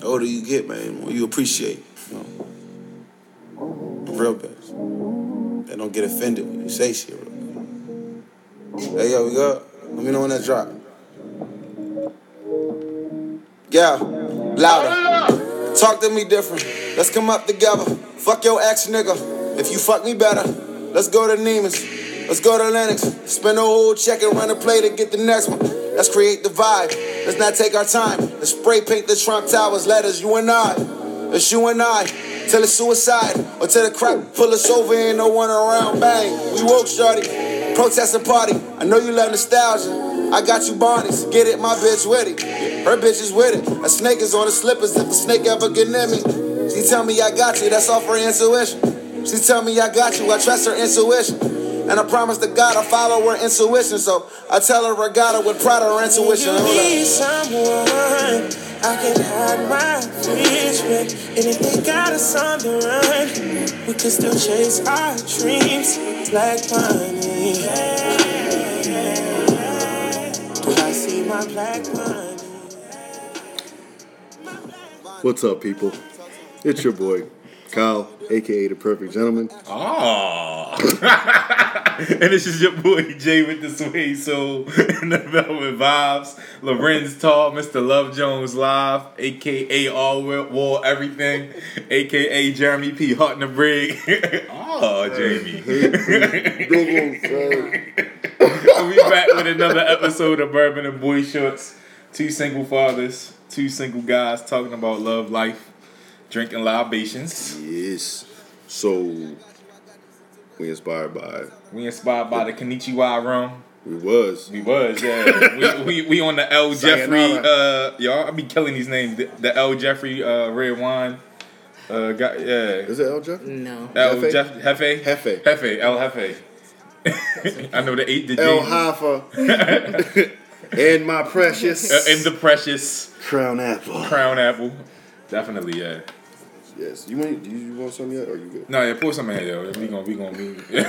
The older you get, man, the more you appreciate. You know, the real best. They don't get offended when you say shit. Real hey, yo, we go. Let me know when that drop. Yeah, louder. Talk to me different. Let's come up together. Fuck your ex nigga. If you fuck me better, let's go to Neiman's. Let's go to Lenox. Spend a whole check and run a play to get the next one. Let's create the vibe. Let's not take our time. Let's spray paint the Trump Towers letters, you and I. It's you and I. Till it's suicide. Or till the crap pull us over and no one around. Bang. We woke, shorty. Protest and party. I know you love nostalgia. I got you Barney's. Get it, my bitch with it. Her bitch is with it. A snake is on the slippers if a snake ever get near me. She tell me I got you, that's all for intuition. She tell me I got you, I trust her intuition. And I promise to God I follow her intuition. So I tell her I got her with pride her intuition. You need someone I can hide my fears with. And if they got us on the run, we can still chase our dreams like money. I see my black money. What's up, people? It's your boy, Kyle, aka the Perfect Gentleman. Oh. and this is your boy Jay with the Sway Soul and the Velvet Vibes. Lorenz Tall, Mr. Love Jones Live, aka All War Everything, aka Jeremy P. Hart in the Brig. oh, Jamie. we back with another episode of Bourbon and Boy Shorts. Two single fathers, two single guys talking about love, life, drinking libations. Yes. So we inspired by. We inspired by the Kanichiwa rum. We was. We was, yeah. we, we we on the L Jeffrey. Uh, y'all, I be killing these names. The, the L Jeffrey uh, red wine. Uh, got yeah. Is it El Jeff? No. El Jefe? Jeff Hefe. Hefe. Hefe. El Hefe. I know the eight. The El J. Hafa. and my precious. Uh, and the precious Crown Apple. crown apple. Definitely, yeah. Yes. You want? Do you want some yet? Or you good? No, yeah, pour some in yo. We gonna, we gonna be. yeah,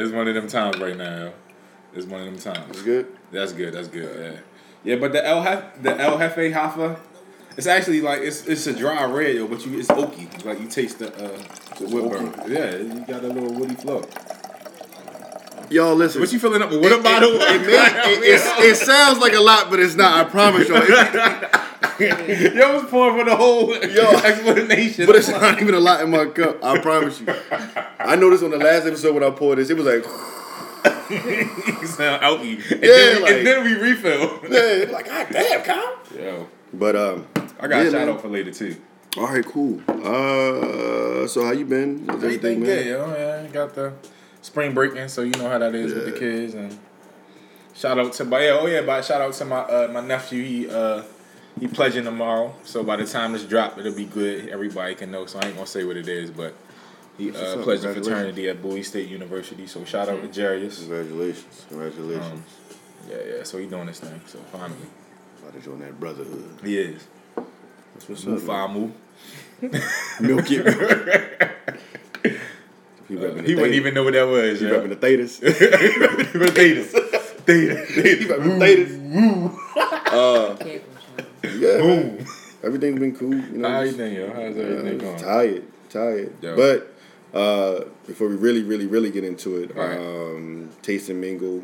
it's one of them times right now. It's one of them times. You good? That's good. That's good. Yeah, yeah. But the El Hef, the El Jefe Hafa, it's actually like it's it's a dry red, yo. But you it's oaky. Like you taste the uh the woodburn. Yeah, you got a little woody flow. Y'all listen. What you filling up with water bottle? It, it, may- it, it's- it sounds like a lot, but it's not. I promise y'all. Yo was pouring for the whole Yo. explanation. but it's not even a lot in my cup. I promise you. I noticed on the last episode when I poured this, it was like, you sound outy. And, Yeah, then, we- like- and then we refill. yeah, like, God damn, Kyle. Yo, But um, I got yeah, a shout man. out for later too. All right, cool. Uh, so how you been? How's Everything everything, good, yo. Yeah, got the spring breaking, so you know how that is with the kids. And shout out to, but yeah, oh yeah, but shout out to my uh, my nephew. He uh he pledging tomorrow, so by the time this drop, it'll be good. Everybody can know. So I ain't gonna say what it is, but he What's uh, up? pledging Congratulations. fraternity at Bowie State University. So shout out to Jarius. Congratulations, congratulations. Um, yeah, yeah. So he doing this thing. So finally, About to join that brotherhood. he is. That's what's Move up. man. move. Milk it. He, repping the He wouldn't even know what that was. He Yeah. repping the Thetas. Theta. Theta. he repping the Thetas. Yeah, man. Everything's been cool. You know, How you think, yo? How's everything going? tired, tired. Yo. But uh, before we really, really, really get into it, Right. um, Taste and Mingle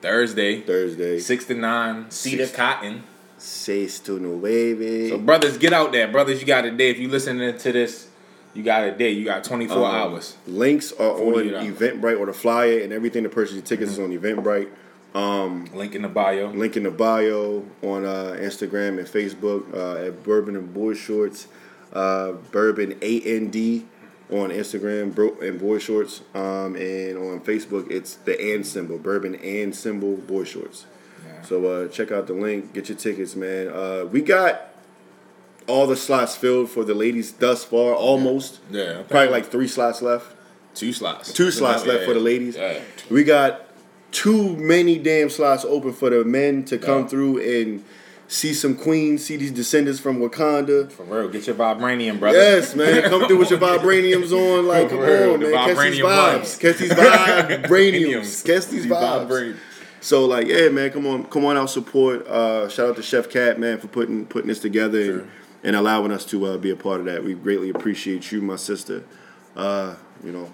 Thursday, Thursday. six to nine, Cedar Six- Cotton. Seis to baby. So brothers, get out there, brothers. You got a day. If you listening to this, you got a day. You got twenty four Um, hours. Links are on 48 hours. Eventbrite or the flyer and everything to purchase your tickets is on Eventbrite. Um, Link in the bio. link in the bio on uh, Instagram and Facebook uh, at Bourbon and Boy Shorts. Uh, Bourbon A N D on Instagram bro- and Boy Shorts. Um, and on Facebook, it's the and symbol Bourbon and symbol Boy Shorts. So uh, check out the link, get your tickets, man. Uh, we got all the slots filled for the ladies thus far, almost. Yeah, Probably like three slots left. two slots. Two slots Yeah, left for the ladies. Yeah. We got too many damn slots open for the men to come Yeah. through and see some queens, see these descendants from Wakanda. For real, get your vibranium, brother. Yes, man, come through with your vibraniums on. Like, come on, the man, catch these vibes, vibes. catch these vibraniums, catch these These vibes. So like, yeah, man, come on, come on out, support. Uh, shout out to Chef Cat, man, for putting putting this together Sure. and, and allowing us to uh, be a part of that. We greatly appreciate you, my sister. Uh, you know,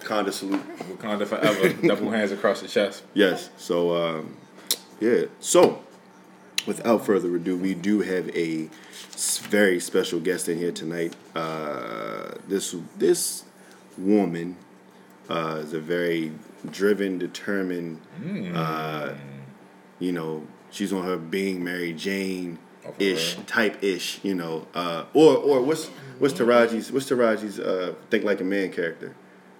Wakanda salute. Wakanda forever. Double hands across the chest. Yes. So um, yeah. So without further ado, we do have a very special guest in here tonight. Uh, this this woman uh, is a very driven, determined. Uh, you know, she's on her being Mary Jane Oh, ish type ish. You know, uh, or or what's what's Taraji's what's Taraji's uh, think like a man character?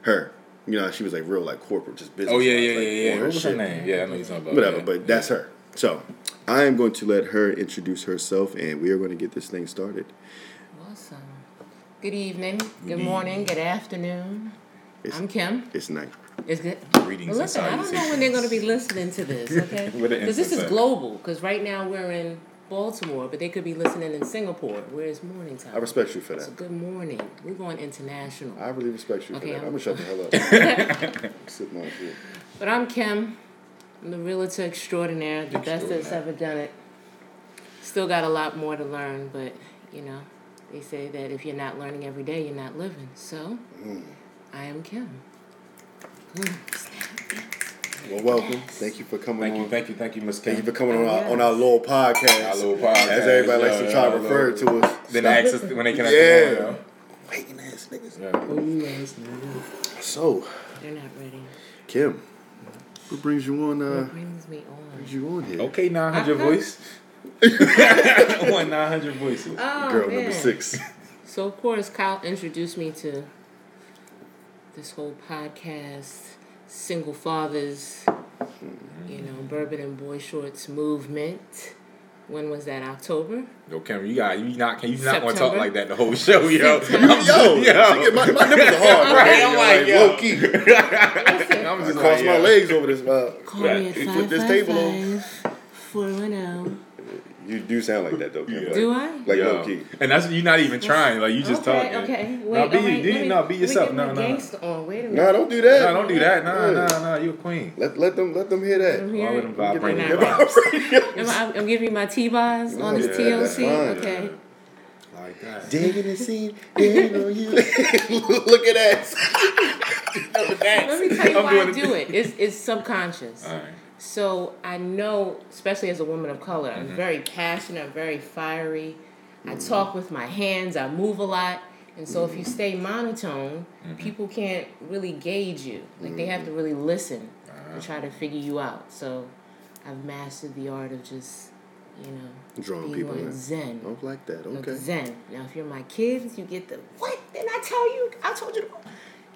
Her. You know, she was like real like corporate, just business. Oh yeah, yeah, like, yeah, yeah. What was shit her name? Yeah, I know you're talking about. whatever, yeah. but that's her. So I am going to let her introduce herself, and we are going to get this thing started. Awesome. Good evening, good morning, good afternoon. It's, I'm Kim. It's night. It's good. Greetings Well, listen, I don't know when they're going to be listening to this, okay? Because this is global. Because right now we're in Baltimore, but they could be listening in Singapore, where it's morning time. I respect you for that. So good morning. We're going international. I really respect you Okay, for that. I'm I'm- gonna shut the hell up. Sit my shit. But I'm Kim. I'm the realtor extraordinaire, the best that's ever done it. Still got a lot more to learn, but you know, they say that if you're not learning every day, you're not living. So, mm. I am Kim. Well, welcome. Thank you for coming Thank on. you, thank you, thank you, Miss Thank you Kim. for coming on our, on our little podcast. Our little podcast, As everybody likes to try to refer to us. Then Stop. ask us when they can. Yeah. Come on, Waiting ass niggas. yeah. So, They're not ready. Kim, what brings you on? Uh, What brings me on? brings you on here? Okay, 900 Uh-huh. voice. One 900 voices. Oh, Girl man. number six. So of course, Kyle introduced me to this whole podcast, single fathers, you know, bourbon and boy shorts movement. When was that? October. Yo, Cameron, you got you not can you not want to talk like that the whole show, yo. Yo, yo. My, my nipples are hard. Right, Right, I'm like, like, yo. low key. I'm just crossed like, my yo. legs over this. Uh, Call me at you five flip this five table over. five four one zero. You do sound like that though. Kim. Like, Do I? Like Yo. low key. And that's you're not even trying. Like you just okay, talking. okay. No, Wait, be all right, you. Do let me- no, be yourself. get No, no, no. gangster. Wait a minute. Nah, don't do that. No, don't do that. No, Yeah. no, no. You a queen. Let let them let them hear that. I'm Why here. would them vibrate They're your not- vibes? Am I- I'm giving you my T-Boz on this Yeah, that's TLC. fine. Okay. Like that. Digging the scene, digging on you. Look at that. Let me tell you I'm why doing I do it. It's it's subconscious. All right. So I know, especially as a woman of color, Mm-hmm. I'm very passionate, I'm very fiery. I talk with my hands, I move a lot. And so if you stay monotone, Mm-hmm. people can't really gauge you. Like they have to really listen Uh-huh. to try to figure you out. So I've mastered the art of just, you know, Drawing people in. zen. Don't like that. Like Okay. Zen. Now, if you're my kids, you get the what? Didn't I tell you? I told you. To...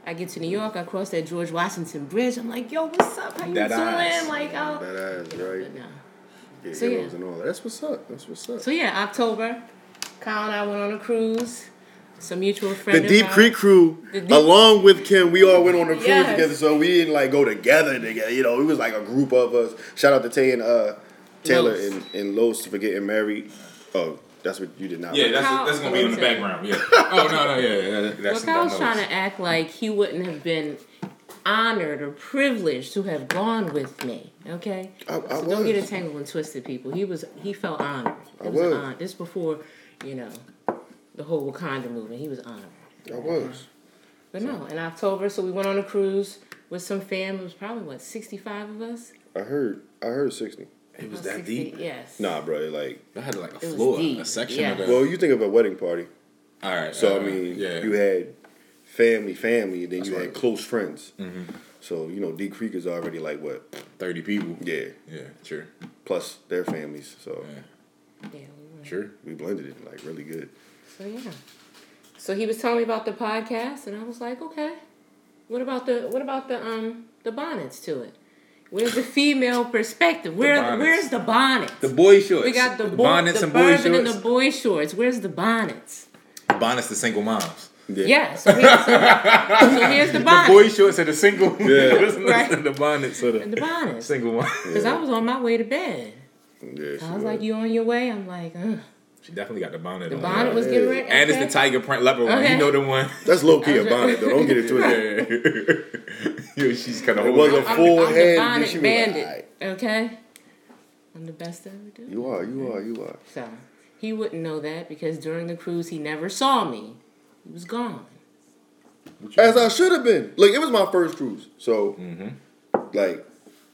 I get to New York. I cross that George Washington Bridge. I'm like, yo, what's up? How you That doing? eyes. Like, oh. That ass, right? But. Yeah, So, yeah. and all that. That's what's up. That's what's up. So yeah, October. Kyle and I went on a cruise. Some mutual friend. the Deep. Creek crew, Deep- along with Kim, we all went on a cruise Yes. together. So we didn't like go together together. You know, it was like a group of us. Shout out to Tay and uh, Taylor Los. and, and Los for getting married. Oh, that's what you did not. Yeah, that's Kyle- that's gonna be in the listen. background. Yeah. Oh no, no, yeah, yeah. that- Well, That's Kyle's trying to act like he wouldn't have been honored or privileged to have gone with me. Okay. I- I so don't get entangled and twisted, people. He was he felt honored. It I was, was. an honor. This before, you know, the whole Wakanda movement. He was honored. I was. But no, in October, so we went on a cruise with some fam. It was probably what sixty five of us. I heard. I heard sixty. It was that 60 deep. Yes. Nah, bro. Like, I had like a It floor, a section yeah. of the. well, you think of a wedding party. all right. So uh, I mean, yeah. you had family, family, then That's you had close friends. Mm-hmm. So you know, Deep Creek is already like what? thirty people. Yeah, Yeah. Sure. plus their families. So Yeah. Yeah, we. Sure. we blended it like really good. So yeah. So he was telling me about the podcast, and I was like, okay. What about the what about the um the bonnets to it? Where's the female perspective? Where bonnets. where's the bonnets? The boy shorts. we got the, bo- bonnets the and boy bourbon and shorts. the boy shorts. Where's the bonnets? The bonnets to single moms. Yeah. Yeah. So here's, so, so here's the The boy shorts are the single. Yeah. Right. the bonnets are and the the bonnets. single one. Because I was on my way to bed. Yeah, she I was like, you on your way? I'm like, Ugh. She definitely got the bonnet on. the on. bonnet was yeah. getting ready. And it's the tiger print leopard one. You know the one. That's low key a bonnet though. Don't get it twisted. Yo, she's kind of It was a I'm, full I'm hand. the and bonnet she was bandit. Okay? I'm the best I ever do. You are, you are, you are. So he wouldn't know that because during the cruise he never saw me. He was gone. As I should have been. Like it was my first cruise, so Mm-hmm. like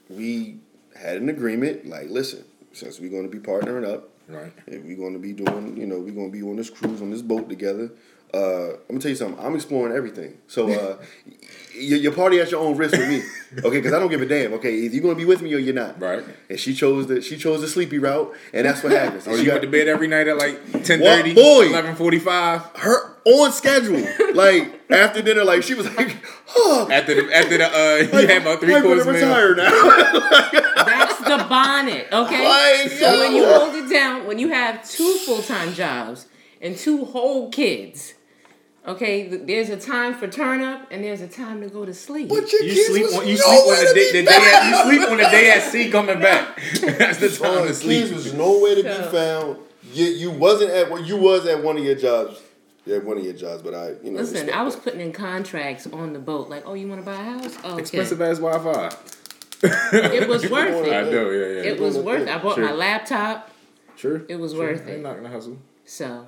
we had an agreement. Like, listen, since we're going to be partnering up, Right. if we're going to be doing, you know, we're going to be on this cruise on this boat together. Uh, I'm gonna tell you something. I'm exploring everything. So uh, your, your party at your own risk with me, okay? Because I don't give a damn. Okay, if you're gonna be with me or you're not. Right. And she chose the she chose the sleepy route, and that's what happens. Oh, she went to bed every night at like 10 What 30, boy? 11 45? her on schedule. like after dinner, like she was like, oh, After the, after the, uh, you like, had about three I'm quarters gonna meal. retire now. That's the bonnet, okay? Like, so when you hold it down, when you have two full time jobs and two whole kids, okay, there's a time for turn up and there's a time to go to sleep. but your You kids sleep was on you sleep nowhere on the to day, the day at, you sleep on the day at sea coming back. That's the time to kids sleep. was nowhere to be So- found. You you wasn't at what you was at one of your jobs. Yeah, one of your jobs, but I you know. Listen, I was that. putting in contracts on the boat, like, oh, you want to buy a house? Oh, okay. Expensive ass Wi Fi. It was worth it. I it. know, yeah, yeah. It was worth it. I bought my laptop. Sure. It was sure. worth Ain't it. not gonna hustle. So,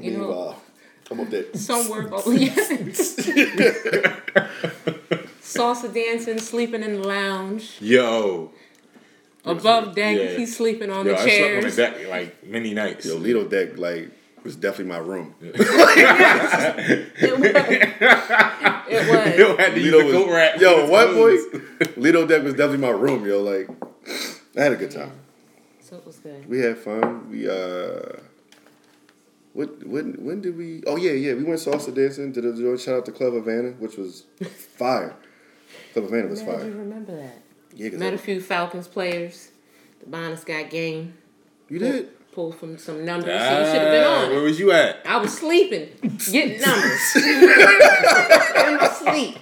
you know, Meanwhile, I'm up there. some work. Yes. Salsa dancing, sleeping in the lounge. Yo. Above deck, Yeah. he's sleeping on Yo, the I slept on the deck like many nights. Yo, Lido deck like was definitely my room. It was. It was. Yo had to use Lido the coat rack. yo, with what boy? clothes. Lido deck was definitely my room. Yo, like I had a good time. So it was good. We had fun. We uh, what when when did we? Oh yeah, yeah. We went salsa dancing. Did a joint shout out to Club Havana, which was fire. Club Havana was Glad you fire. remember that. Yeah, 'cause Met a I- few Falcons players. The Bonnets got game. you did. Pulled from some numbers. so you should have been Ah, on. Where was you at? I was sleeping, getting numbers in my sleep.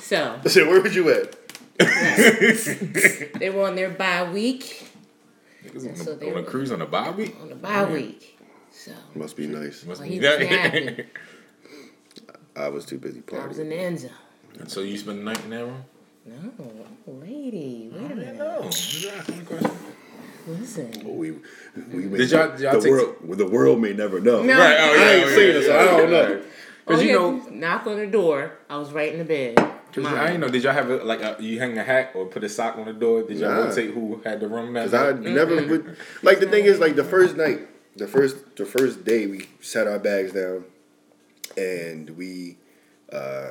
So I said, where was you at? they were on their bye week, Niggas on, So the, they on a were- cruise on a Bobby? on the bye week. So Must be nice. Must well, be he was napping. I was too busy partying. I was in partying. the end zone. And so you spent the night in that room? No, oh, lady, wait a minute. No. Listen. We, we may, Did y'all- did y'all the take- world, the world may never know. No. Right, oh, yeah. I ain't oh, seen yeah, it, so I don't know. yeah. Cause Oh, you know, knock on the door. I was right in the bed. cause Mine. I didn't know. Did y'all have a, like a, you hang a hat or put a sock on the door? Did y'all Nah. rotate who had the room that Cause I night? never would. Like the thing is, like the first night, the first the first day, we set our bags down, and we, uh,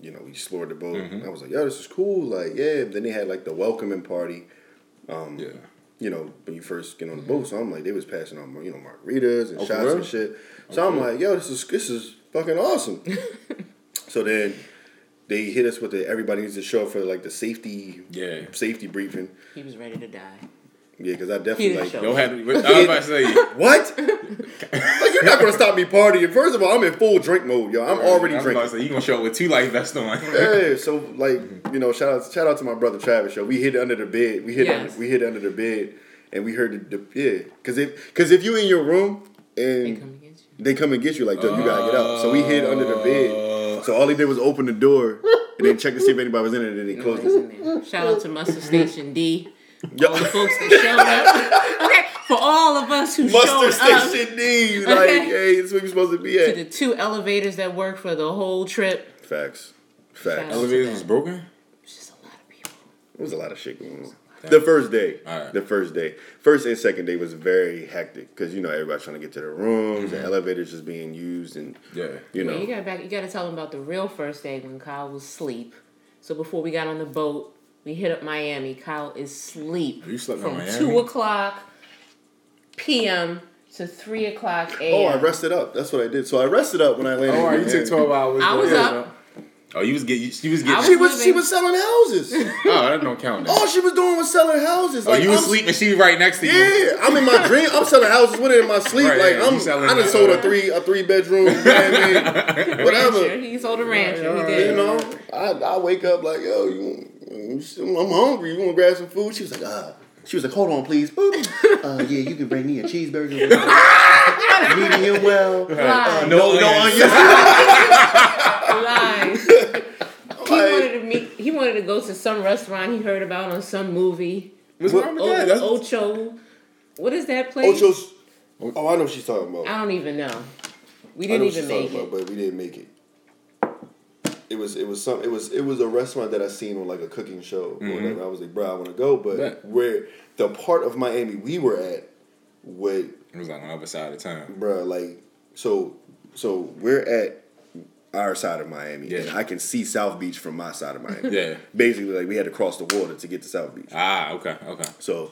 you know, we explored the boat. Mm-hmm. I was like, yo, this is cool. Like, yeah. Then they had like the welcoming party. Um, Yeah. You know, when you first get on the boat. Mm-hmm. So I'm like, they was passing on, you know, margaritas and Oh, for shots and shit. So oh, I'm like, yo, this is this is fucking awesome. so then they hit us with the everybody needs to show up for like the safety Yeah. safety briefing. He was ready to die. Yeah, because I He definitely didn't like show Yo had. I was about to say. what? like you're not gonna stop me partying. First of all, I'm in full drink mode, yo. I'm already drinking. I was drinking. about to say you gonna show up with two life vests on. Yeah, so like you know, shout out shout out to my brother Travis. Yo, we hid under the bed. We hid Yes. under, we hid under the bed, and we heard the, the yeah. Because if because if you in your room They and come you. they come and get you, like yo, you gotta get out. So we hid under the bed. So all he did was open the door and then check to see if anybody was in it, and then he closed it. Shout out to Mustard Station D. Yo, All the folks that showed up. Okay, for all of us who Mustard showed up Station D. Like, Okay. hey, this is where you're supposed to be at. to at. the two elevators that worked for the whole trip. Facts. Shout Facts. out. Elevators was broken. It's just a lot of people. There was a lot of shit going on. The first day, Alright. the first day, first and second day was very hectic because you know everybody's trying to get to their rooms, the mm-hmm. elevators just being used, and Yeah. you Yeah, know, you gotta back. You gotta tell them about the real first day when Kyle was asleep. So before we got on the boat, we hit up Miami. Kyle is asleep You slept in from Miami? two o'clock p.m. to three o'clock a.m. oh, I rested up. That's what I did. So I rested up when I landed. Oh, you took twelve hours. I was Yeah. up. Oh, you was getting. She was I getting. She was- was she was selling houses. oh, that don't count. Then. All she was doing was selling houses. Oh, Like you was I'm- sleeping. and She was right next to you. Yeah, I'm in my dream. I'm selling houses with it in my sleep. Right, like yeah, I'm, selling I done that, sold a three a three bedroom. You know what I mean? Rancher. Whatever. He sold a rancher. Right, he did. You know, I, I wake up like, yo, you, you- I'm hungry. You want to grab some food? She was like, uh. She was like, hold on, please. Boop. Uh, yeah, you can bring me a cheeseburger. with it. Medium well. Lies. No, no onions. onions. Lies. he wanted a wanted to go to some restaurant he heard about on some movie. What's wrong with O- that? Ocho. What is that place? Ocho's. Oh, I know what she's talking about. I don't even know. We I know didn't what even she's make talking it. about, but we didn't make it. It was it was some it was it was a restaurant that I seen on like a cooking show or whatever. I was like, bro, I want to go, but Bet. where the part of Miami we were at, what, It was like on the other side of town. bro, like so so we're at our side of Miami, and I can see South Beach from my side of Miami. Yeah. basically, like we had to cross the water to get to South Beach. Ah, okay, okay. So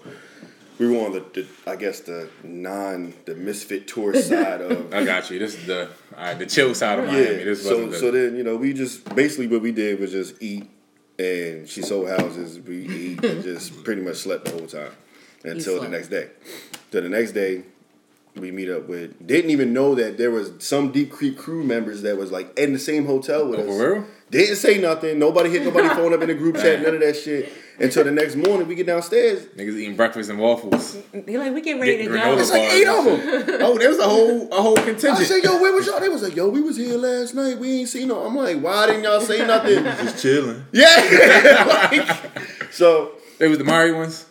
we were on the, the I guess the non the misfit tourist side of I got you. This is the all right, the chill side of Miami. yeah. This So so then you know we just basically what we did was just eat and she sold houses. We eat and just pretty much slept the whole time until the next day. So the next day. We meet up with didn't even know that there was some Deep Creek crew members that was like in the same hotel with Oh, us. for real? Didn't say nothing. Nobody hit nobody phone up in the group chat. None of that shit. Until the next morning, we get downstairs. niggas eating breakfast and waffles. They're like, we get ready to Get go. It's like eight of them. Oh, there was a whole a whole I contingent. said, yo, where was y'all? They was like, yo, we was here last night. We ain't seen no. I'm like, why didn't y'all say nothing? Just chilling. yeah. Like, so They was the married ones.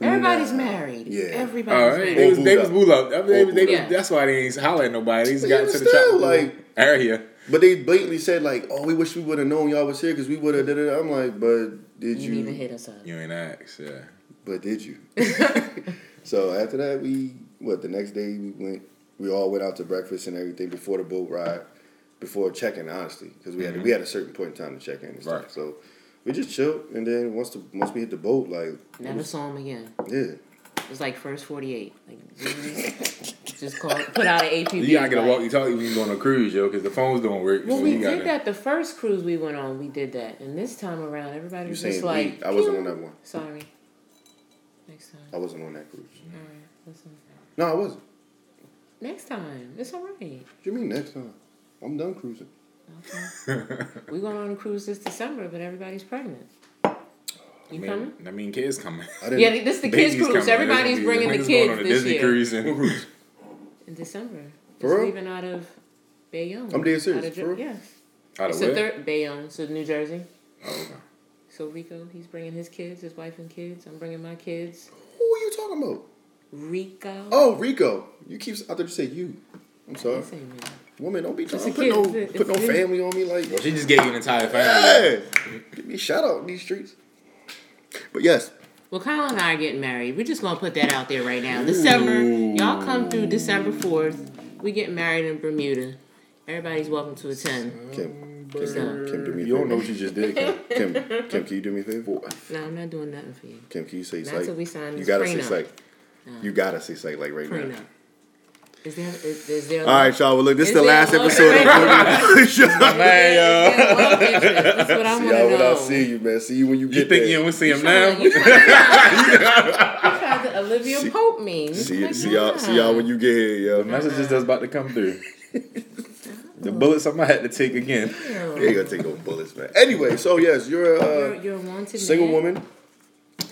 Everybody's married. Yeah. Everybody's All right, married. they was they was booed booed up. I mean, they, they, was- Yeah. That's why they ain't holler at nobody. They just But got to the still, tropical like- area. but they blatantly said like, oh, we wish we would have known y'all was here because we would have did it. I'm like, but did You you? didn't even hit us up. You ain't asked, yeah. But did you? so after that, we what the next day we went. We all went out to breakfast and everything before the boat ride, before check-in. Honestly, because we had we mm-hmm. had a certain point in time to check in and stuff. Right. So we just chilled, and then once the once we hit the boat, like Never was- saw him again. yeah. It was like first 48. Like, just call, put out an APB. You gotta get a like- walkie talkie when you go on a cruise, yo, because the phones don't work. Well, so we you gotta, did that the first cruise we went on. We did that, and this time around, everybody You was just like, we? I wasn't on that one. Sorry. Next time. I wasn't on that cruise. All right. Listen. No, I wasn't. Next time. It's all right. What you mean next time? I'm done cruising. Okay. we going on a cruise this December, but everybody's pregnant. You I mean, coming? I mean, kids coming. I didn't. Yeah, this is the kids Babies cruise. coming. Everybody's There's gonna be- bringing the niggas going kids on a this Disney year. cruise and In December. For It's real? leaving out of Bayonne. I'm dead serious. Out of For real? Yes. out of the where? third Bayonne, so New Jersey. Oh, okay. So Rico, he's bringing his kids, his wife and kids. I'm bringing my kids. Who are you talking about? Rico. Oh, Rico. You keep. I thought you said you. I'm sorry. This ain't me. Woman, don't be trying to put no put no family on me like. Well, she just gave you an entire family. Yeah. Give me a shout out in these streets. But yes, Well, Kyle and I are getting married. We're just gonna put that out there right now. December, y'all come through December fourth. We get married in Bermuda. Everybody's welcome to attend. Kim. What's Kim, up? Kim, do me a You don't know favor. what you just did, Kim. Kim, Kim, can you do me a favor? No, I'm not doing nothing for you. Kim, can you say Not psych? till we sign You gotta say prenup. psych. You gotta say psych like right now. Prenup. Is there? Is, is there? All right, y'all. Well, look, this is Is the last episode of right Booty Man, yo. Is there a love interest? That's what I See want y'all to when I see you, man. See you when you You get think there. you don't see him now? You trying to, you tried to Olivia Pope me. See, Like, see y'all, see y'all when you get here, yo. The messages that's about to come through. the bullets I'm gonna have to take again. Yeah, You ain't gonna take no bullets, man. Anyway, so yes, you're uh, You're, a you're a wanted single man. woman.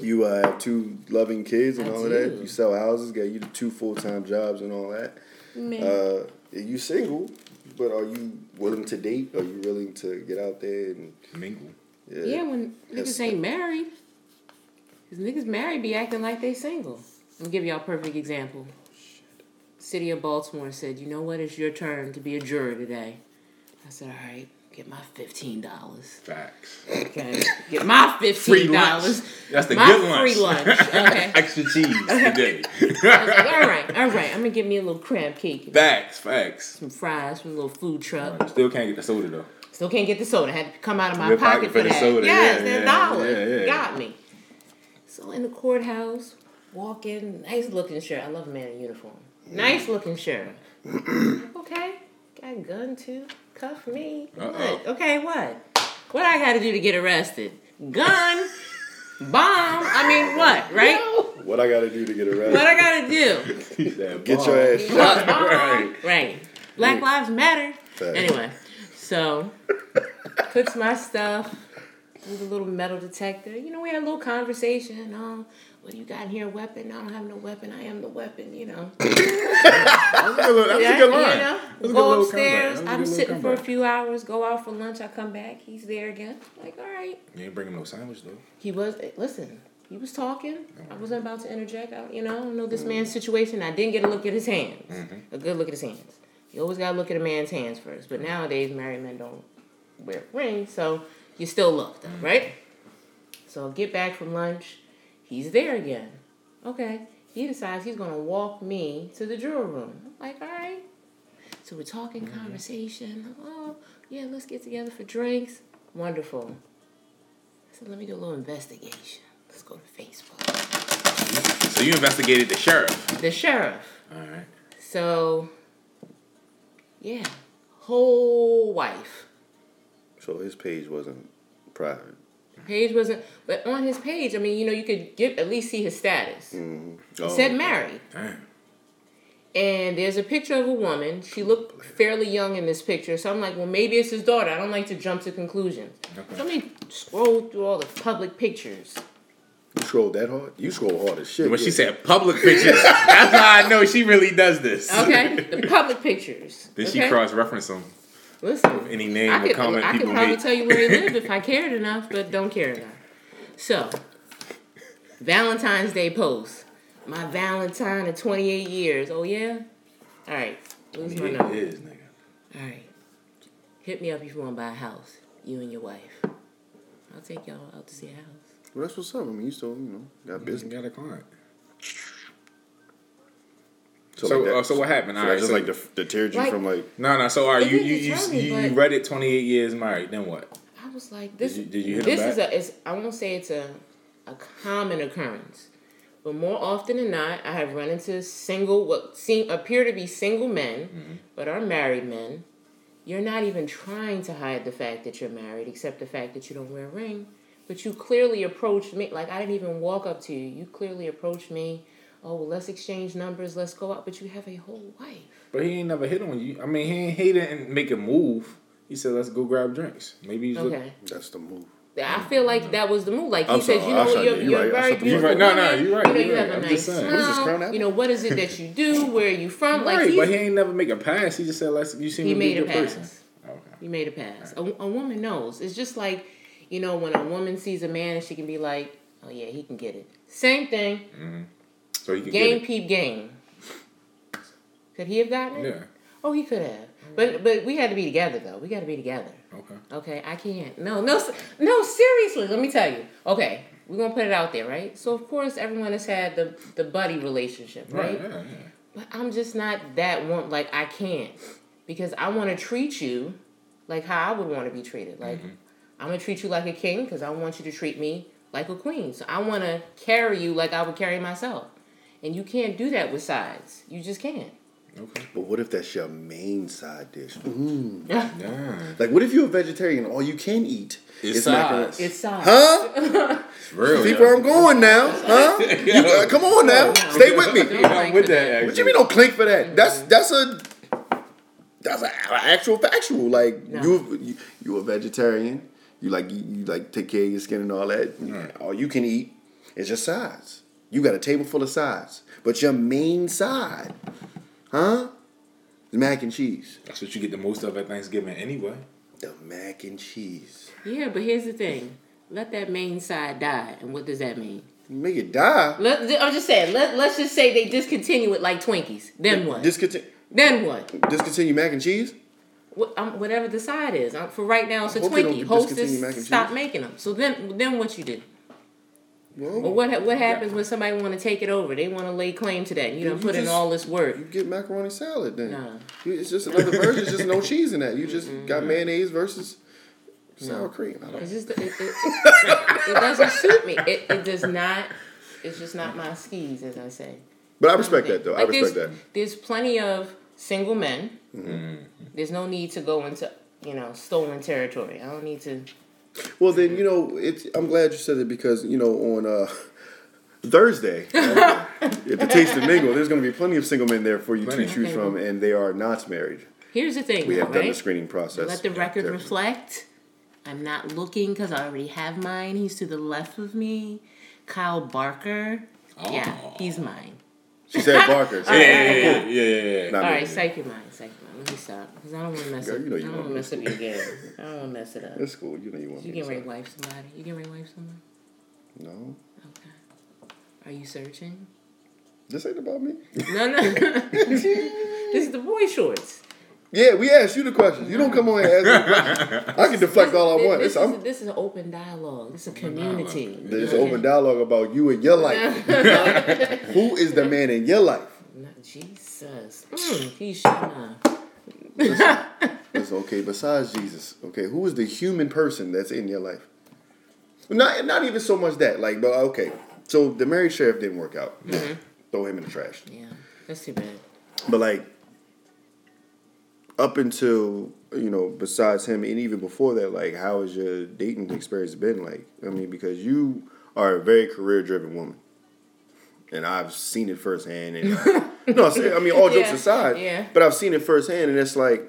You uh, have two loving kids and I all of that. You sell houses, got you two full time jobs and all that. Man. Uh, you single, but are you willing to date? Are you willing to get out there and Mingle. yeah? yeah, when niggas ain't married. Because niggas married be acting like they single. Let me give y'all a perfect example. City of Baltimore said, you know what, it's your turn to be a juror today. I said, all right, get my $15. Facts. Okay. Get my $15. lunch. That's the my good lunch. free lunch. Okay. Extra cheese today. Like, all right, all right. I'm gonna get me a little crab cake Facts. Facts. some fries from a little food truck. Still can't get the soda though. Still can't get the soda. Had to come out of my pocket, for, for the that. soda, Yes, yeah, that yeah, dollar yeah, yeah. got me. So in the courthouse, walking, nice looking shirt. I love a man in uniform. Nice looking shirt. okay, got a gun too. Cuff me. Uh-oh. What? Okay, what? What I got to do to get arrested? Gun, bomb. I mean, what? Right? What I gotta do to get arrested? What I got to do? Get your ass shot. What? Bomb. Right. Black Lives Matter. Facts. Anyway, so puts my stuff with a little metal detector. You know, we had a little conversation. Oh, what do you got in here? A weapon? No, I don't have no weapon. I am the weapon. You know. That's a good, that's Yeah, a good line. You know, That's a good go upstairs. comeback. That's a I'm sitting for a few hours. Go out for lunch. I come back. He's there again. Like, all right. You ain't bringing no sandwich though. He was eh, listen. He was talking. I wasn't about to interject. I, you know, I don't know this mm-hmm. man's situation. I didn't get a look at his hands. Mm-hmm. A good look at his hands. You always gotta look at a man's hands first. But nowadays, married men don't wear rings, so you still look though, mm-hmm. right? So get back from lunch. He's there again. Okay. He decides he's gonna walk me to the jewel room. I'm like, all right. So we're talking mm-hmm. conversation. Oh, yeah, let's get together for drinks. Wonderful. So let me do a little investigation. Let's go to Facebook. So you investigated the sheriff. The sheriff. All right. So, yeah, whole wife. So his page wasn't private. Page wasn't, but on his page, I mean, you know, you could get at least see his status. Mm. It said married. Damn. And there's a picture of a woman. She looked fairly young in this picture. So I'm like, well, maybe it's his daughter. I don't like to jump to conclusions. Okay. So let me scroll through all the public pictures. You scrolled that hard? You scroll hard as shit. When yeah. she said public pictures, that's how I know she really does this. Okay? the public pictures. Did okay? she cross reference them? Listen. Any name I or could, comment I could probably make? tell you where they live if I cared enough, but don't care enough. So, Valentine's Day post. My Valentine of 28 years. Oh, yeah? All right. Lose my number. is, nigga. All right. Hit me up if you want to buy a house. You and your wife. I'll take y'all out to see a house. Well, that's what's up. I mean, you still, you know, got Business business. got a client. So, So, like that- uh, so what happened? So All that right, just so- like the, deterred you Like- from like. No, no. So, are It you you you, me, you, you read it 28 years married. Then what? I was like, this. you- did you hit this him is back? a. It's, I won't say it's a, a common occurrence, but more often than not, I have run into single what seem appear to be single men, Mm-hmm. but are married men. You're not even trying to hide the fact that you're married, except the fact that you don't wear a ring. But you clearly approached me like I didn't even walk up to you. You clearly approached me. Oh, well, let's exchange numbers. Let's go out. But you have a whole wife. But he ain't never hit on you. I mean, he ain't, he didn't make a move. He said, "Let's go grab drinks." Maybe he's look- Okay. That's the move. I feel like that was the move. Like he I'm says, sorry, you know, sorry, you're, you're you're right. I very thought the- beautiful. You're right. No, no, woman. you're right, You know, you're you right. have a I'm nice just saying. smile. What is this, You know, what is it that you do? Where are you from? Like right, but he ain't never make a pass. He just said, "Let's." You seem he to be made a a good pass. person. Okay. He made a pass. A, a woman knows. It's just like, you know, when a woman sees a man and she can be like, oh yeah, he can get it. Same thing. Mm-hmm. So he could Game peep game. Could he have gotten it. Yeah. Oh, he could have. But but we had to be together though. We got to be together. Okay. Okay, I can't. No, no, no. Seriously, let me tell you. Okay, we're gonna put it out there, right? So of course everyone has had the the buddy relationship, right? Right. Yeah, yeah. But I'm just not that one. Like I can't because I want to treat you like how I would want to be treated. Like mm-hmm. I'm gonna treat you like a king because I want you to treat me like a queen. So I want to carry you like I would carry myself, and you can't do that with sides. You just can't. Okay. But what if that's your main side dish? Mm. Yeah. Like, what if you're a vegetarian? All you can eat It's is macaroni. sides. It's sides. Huh? It's real. See yo. where I'm going now? Huh? You, uh, come on now. Stay with me. Don't like with that. that. What you mean don't clink for that? That's that's a that's a, a actual factual. Like No. you, you you a vegetarian. You like you, you like take care of your skin and all that. All you can eat is your sides. You got a table full of sides, but your main side, huh? Is mac and cheese. That's what you get the most of at Thanksgiving anyway. The mac and cheese. Yeah, but here's the thing. Let that main side die, and what does that mean? Make it die. Let, I'm just saying. Let Let's just say they discontinue it like Twinkies. Then what? Discontinue, then what? discontinue mac and cheese. What, um, whatever the side is. Um, for right now, it's a I hope they don't Twinkie. Hostess discontinue mac and stop making them. So then, then what you do? Well, what ha- what happens when somebody want to take it over? They want to lay claim to that. You don't You put in all this work. you get macaroni salad then. Nah. You- It's just another version. It's just no cheese in that. You just Mm-hmm. got mayonnaise versus sour cream. I don't It's just it, it, it, it doesn't suit me. It, it does not. It's just not my skis, as I say. But I respect that though. I respect there's, that. There's plenty of single men. Mm-hmm. There's no need to go into you know stolen territory. I don't need to. Well then, you know, it's I'm glad you said it because, you know, on uh Thursday uh, at the Taste of Mingle, there's going to be plenty of single men there for you Plenty. to choose Okay. from, and they are not married. Here's the thing, We though, have done the screening process. Let the record Yeah. reflect. I'm not looking because I already have mine. He's to the left of me. Kyle Barker. Yeah, Oh. he's mine. She said Barker. Yeah, yeah, yeah, yeah, yeah. Not All me. right, psych your mind, psych your mind. Let me stop because I don't want to mess Girl, up. you know you I don't want want to mess up your game. I don't want to mess it up. That's cool. You know you want You me get to ready say. to wife somebody. You get ready to wife someone. No, Okay. Are you searching? this ain't about me. No, no. this is the boy shorts. Yeah, we asked you the questions. You don't come on and ask me questions. I can deflect all I This, want. this, It's, is, I'm, this is an open dialogue. This is a community. there's open dialogue about you and your life. Who is the man in your life? Not Jesus. Mm, he should not. It's okay. Besides Jesus, okay, who is the human person that's in your life? Not not even so much that. Like, but okay. So the married sheriff didn't work out. Throw him in the trash. Yeah, that's too bad. But like, up until you know, besides him, and even before that, like, how has your dating experience been? Like, I mean, because you are a very career driven woman, and I've seen it firsthand. And uh, no, I mean, all jokes Yeah, aside, yeah. but I've seen it firsthand, and it's like,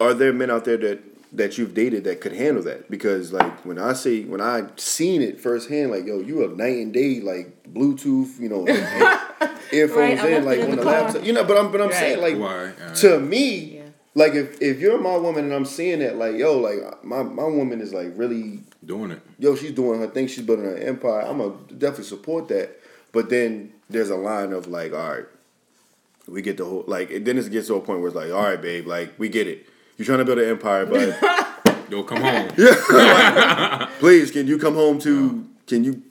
are there men out there that that you've dated that could handle that? Because like when I say when I seen it firsthand, like yo, you a night and day, like Bluetooth, you know, earphones Right, I in, like on the the laptop, you know. But I'm but I'm Right. saying like Why? Alright. to me, Yeah. like if if you're my woman and I'm seeing that, like yo, like my my woman is like really Doing it. yo, she's doing her thing, she's building her empire. I'm gonna definitely support that. But then there's a line of like, all right, we get the whole like. And then it gets to a point where it's like, all right, babe, like we get it. You're trying to build an empire, but Yo, come home. please, can you come home to? Can you?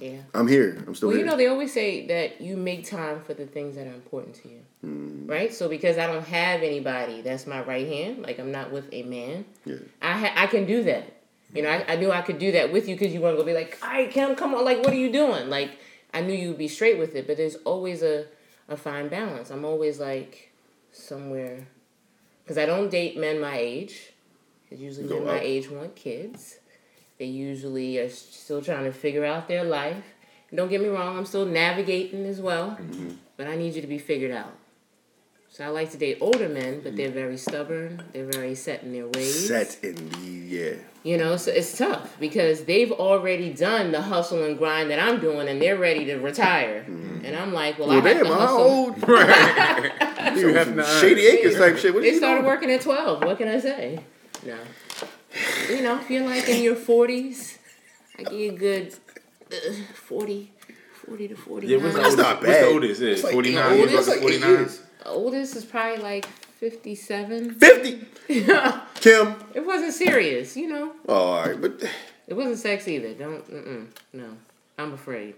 Yeah. I'm here. I'm still Well, you know, they always say that you make time for the things that are important to you. Mm. Right? So, because I don't have anybody that's my right hand, like I'm not with a man, Yeah. I, ha- I can do that. You know, I, I knew I could do that with you because you want to go be like, all right, Kim, come on, like, what are you doing? Like, I knew you would be straight with it, but there's always a, a fine balance. I'm always like somewhere, because I don't date men my age, because usually men my age want kids. They usually are still trying to figure out their life. And don't get me wrong, I'm still navigating as well, Mm-hmm. but I need you to be figured out. So I like to date older men, but they're very stubborn. They're very set in their ways. Set in the yeah. You know, so it's tough because they've already done the hustle and grind that I'm doing, and they're ready to retire. And I'm like, well, Well, I have damn, to hustle. old? You have to Shady Acres type shit. What They you started doing? working at 12. What can I say? No. You know, if you're like in your 40s, I give you a good uh, 40, 40 to 49. Yeah, what's the That's oldest? not What's the oldest? Yeah, It's like 49 eight- years old. like 49. Oldest is probably like 57. Fifty. Kim. It wasn't serious, you know. Oh, all right, but It wasn't sex either. Don't, mm-mm, no. I'm afraid.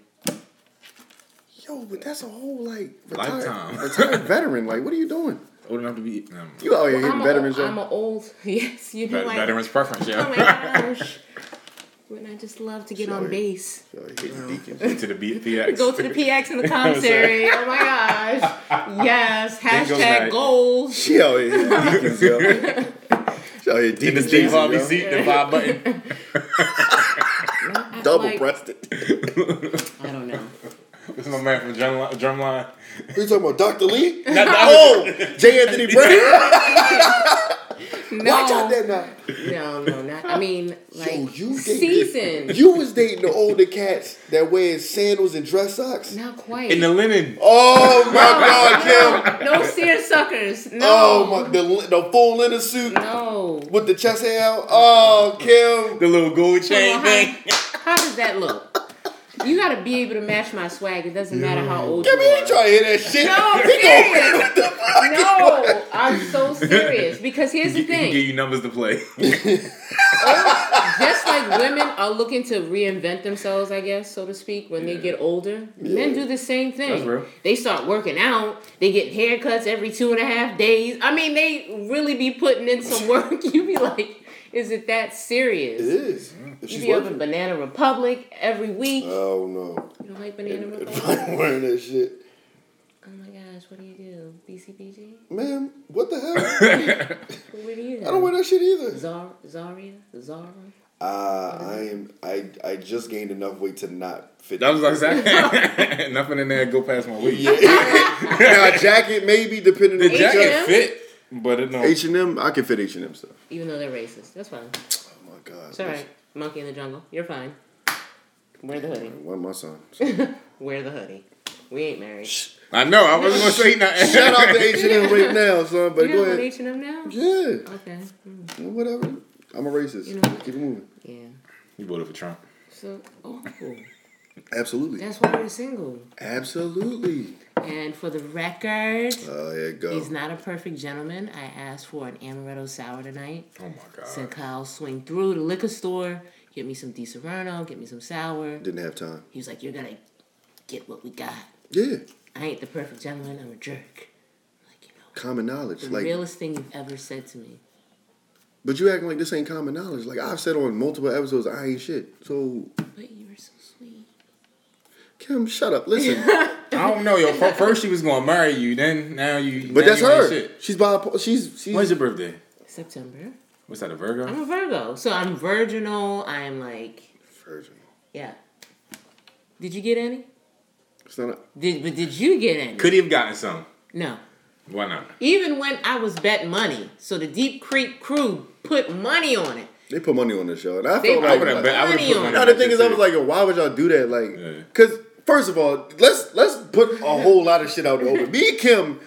yo, but that's a whole like retired, Lifetime. retired veteran. Like, what are you doing? Old enough to be um, You out here hitting I'm veterans? a, yo? I'm an old, yes, you know. vet- I- veterans preference, yeah. Oh my gosh. When I just love to get on Sorry. base. Yo, hitting deacons. to the B- PX. Go to the PX in the commissary. oh my gosh. Yes. Hashtag goals. She out here deacons, yo. She out here In the deacons Steve chasing, Harvey yo. seat, the five button. Double Like- breasted. I don't know. This is my man from Drumline. Drumline. Who you talking about, Dr. Lee? Not Dr. oh, J. Anthony Brown. No. Watch out there now. No, no, not. I mean, like Yo, you season. dated, you was dating the older cats that wear sandals and dress socks. Not quite. In the linen. Oh my God, Kim! no seersuckers. No. Oh my, the the full linen suit No. with the chest hair out. Oh, Kim! The little gold chain Well, thing. how, how does that look? You gotta be able to match my swag. It doesn't matter how old Kim, you you are. ain't trying to hear that shit. No, I'm He serious. gonna- No, I'm so serious because here's the He give you numbers to play. Oh, just like women are looking to reinvent themselves, I guess, so to speak, when they get older, men do the same thing. That's real. They start working out. They get haircuts every two and a half days. I mean, they really be putting in some work. You be like, is it that serious? It is. If You she's be up in. Banana Republic every week. Oh no! you don't like Banana If Republic? I'm wearing that shit, Oh my gosh, what do you do? BCBG? man, what the hell? What do you do? I don't wear that shit either. Zar- Zaria? Zara? Uh, I am. I I just gained enough weight to not fit. That was like that. Nothing in there go past my weight. Yeah. now a jacket maybe depending The on the jacket fit, but it no. H and M. I can fit H and M stuff. Even though they're racist. That's fine. Oh my god. It's alright. Monkey in the jungle. You're fine. Wear the hoodie. One my son. Wear the hoodie. We ain't married. I know. I wasn't gonna say nothing. Shout out to H and M right now, son. But you go ahead. H and M now? Yeah, Okay. Mm, whatever. I'm a racist. You know. Keep it moving. Yeah. You voted for Trump. So, oh, Absolutely. that's why we're single. Absolutely. And for the record, Oh, there you go. he's not a perfect gentleman. I asked for an amaretto sour tonight. Oh my god. Said. Kyle swing through the liquor store, get me some Disaronno, get me some sour. Didn't have time. He was like, "You're gonna get what we got." Yeah. I ain't the perfect gentleman. I'm a jerk. Like you know, Common knowledge. Like the Like, realest thing you've ever said to me. but you acting like this ain't common knowledge. Like I've said on multiple episodes, I ain't shit. So But you were so sweet. Kim, shut up. Listen. I don't know, yo. First she was gonna marry you, then now you. But now that's you her. Shit. She's by. She's she's. When's your birthday? September. What's that? A Virgo? I'm a Virgo, so I'm virginal. I'm like, Virginal. yeah. Did you get any? It's not. A, Did but did you get any? Could he have gotten some? No. Why not? Even when I was betting money, so the Deep Creek crew put money on it. they put money on the show, and I They felt I like. would have bet. I would have Money put on money Now the thing is, I was like, yo, why would y'all do that? Like, Yeah. because first of all, let's let's put a whole lot of shit out there. open. Me and Kim,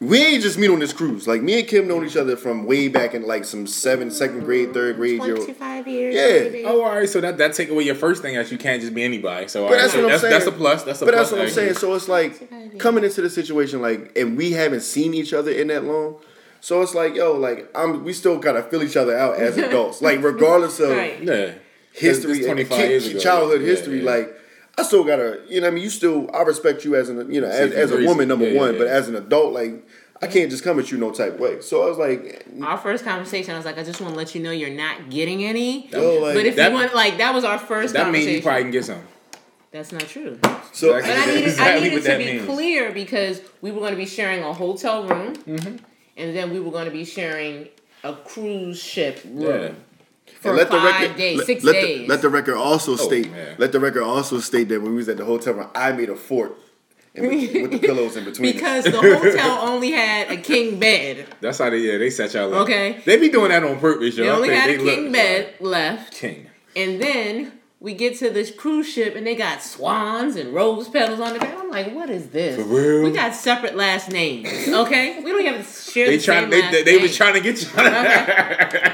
we ain't just meet on this cruise. Like me and Kim known each other from way back in like some seven, second grade, third grade year. Twenty five years. Yeah. baby. Oh, all right. So that that take away your first thing as you can't just be anybody. So all But right, that's what I'm that's, saying. that's a plus. That's a but plus. that's what I'm saying. So it's like coming into the situation, like, and we haven't seen each other in that long. So it's like, yo, like, I'm, we still gotta fill each other out as adults, like, regardless of Right. Yeah. history, It's 25 kid- years ago. childhood Yeah, history, yeah. like. I still gotta, you know, what I mean, you still, I respect you as an, you know, as, as a woman, number Yeah, yeah, one, but as an adult, like, I can't just come at you no type of way. So I was like, Our first conversation, I was like, I just want to let you know you're not getting any. yo, like, but if that- you want, like, that was our first That means you probably can get some. That's not true. so But I needed, Exactly I needed to be means. clear because we were going to be sharing a hotel room, Mm-hmm. and then we were going to be sharing a cruise ship room Yeah. for let the record days, let, six let days. The, let the record also oh, state. yeah. Let the record also state that when we was at the hotel room, I made a fort in with the pillows in between. us. because the hotel only had a king bed. That's how they yeah they set y'all up. Okay. They be doing that on purpose, yo. They I only think had a they look- king bed left, King. and then we get to this cruise ship and they got swans and rose petals on the bed. I'm like, what is this? For real? We got separate last names. Okay, we don't even share They the trying. same They, last they, they name. was trying to get you.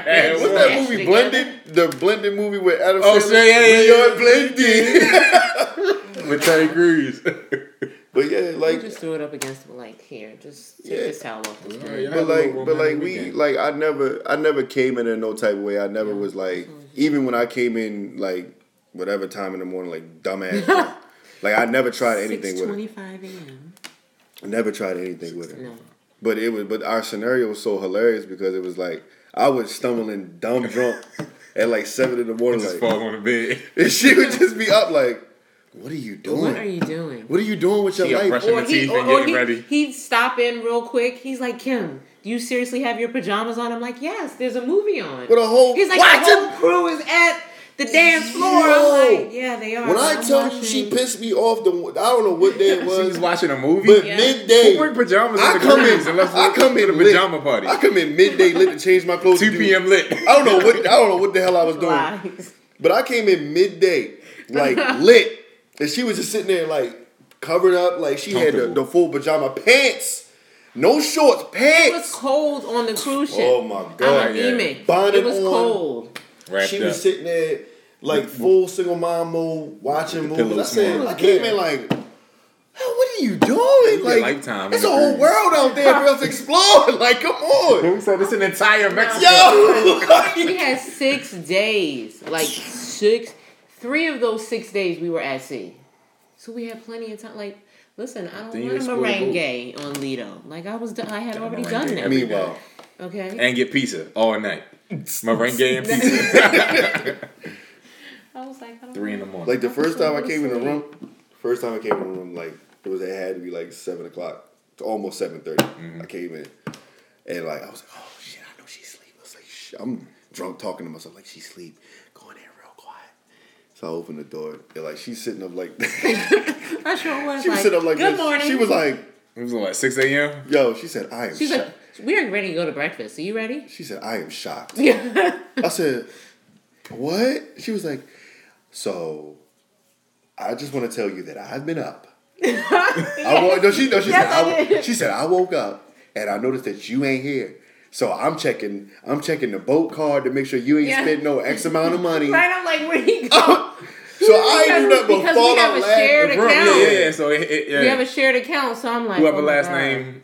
Yes. What's that movie? together. Blended, the blended movie with Adam Oh, Sandler. so yeah, yeah, We yeah. are blended. With Terry Crews. but yeah, We like, just threw it up against him, like, here, just take Yeah. this towel off. the screen. but like, but like we, like I never, I never came in in no type of way. I never was like, even when I came in, like whatever time in the morning, like dumbass. drunk. like I never tried anything with her. 6:25 a.m. I never tried anything with her. No. But it was, but our scenario was so hilarious because it was like I was stumbling dumb drunk at like seven in the morning, just like, fall on the bed. and she would just be up like, "What are you doing? What are you doing? What are you doing with your She life?" brushing Or the he, teeth or, and or getting he, ready. he'd stop in real quick. He's like, Kim, do you seriously have your pajamas on? I'm like, yes, there's a movie on. With a whole He's like, watch the whole crew is at the dance floor. Yo. I'm like, yeah, they are. When I I'm tell you she pissed me off, the I don't know what day it She was, was watching a movie. but Yeah. midday. Who wear pajamas I come in. unless I we come in the lit. pajama party. I come in midday lit to change my clothes. 2 p.m. lit. I don't know what I don't know what the hell I was doing, Lies. but I came in midday, like lit, and she was just sitting there like covered up, like she had the, the full pajama pants, no shorts, pants. It was cold on the cruise ship. Oh my I'm god! yeah. emic. Bonnet It was on. cold. Wrapped She up. was sitting there like full single mom mode, watching movies. I pillows said, small. I came in like, "Hell, what are you doing? You Like, Lifetime it's a whole cruise. world out there for us to explore. Like, come on, Who said it's an entire Mexico? yo. We had six days. Like six three of those six days we were at sea. So we had plenty of time. Like, listen, I don't want a explore the boat. merengue on Lido. Like I was done, I had already done that. every Meanwhile, Okay. And get pizza all night. Merengue and pizza. I was like, I don't Three in the morning. like the first time I came in the room, first time I came in the room, like it was it had to be like seven o'clock, it's almost seven mm-hmm. I came in, and like I was like, oh shit, I know she's asleep. I was like, shit. I'm drunk talking to myself like she's asleep. Go in there real quiet. So I opened the door, and like she's sitting up like I sure was she was like, sitting up like good this. morning. She was like, it was like 6 a.m. yo, she said, I am She's shocked. like, we're ready to go to breakfast. Are you ready? she said, I am shocked. Yeah. I said, what? She was like, so I just want to tell you that I've been up I woke, no, she, no, she Yes, said, I, she said, I woke up and I noticed that you ain't here. So I'm checking, I'm checking the boat card to make sure you ain't Yeah. spent no X amount of money. Right? I'm like, where he go? So I ain't do nothing but fall we have out a laughing. shared account. yeah, yeah, yeah. So it, it, yeah. We have a shared account, so I'm like, whoever oh last God. name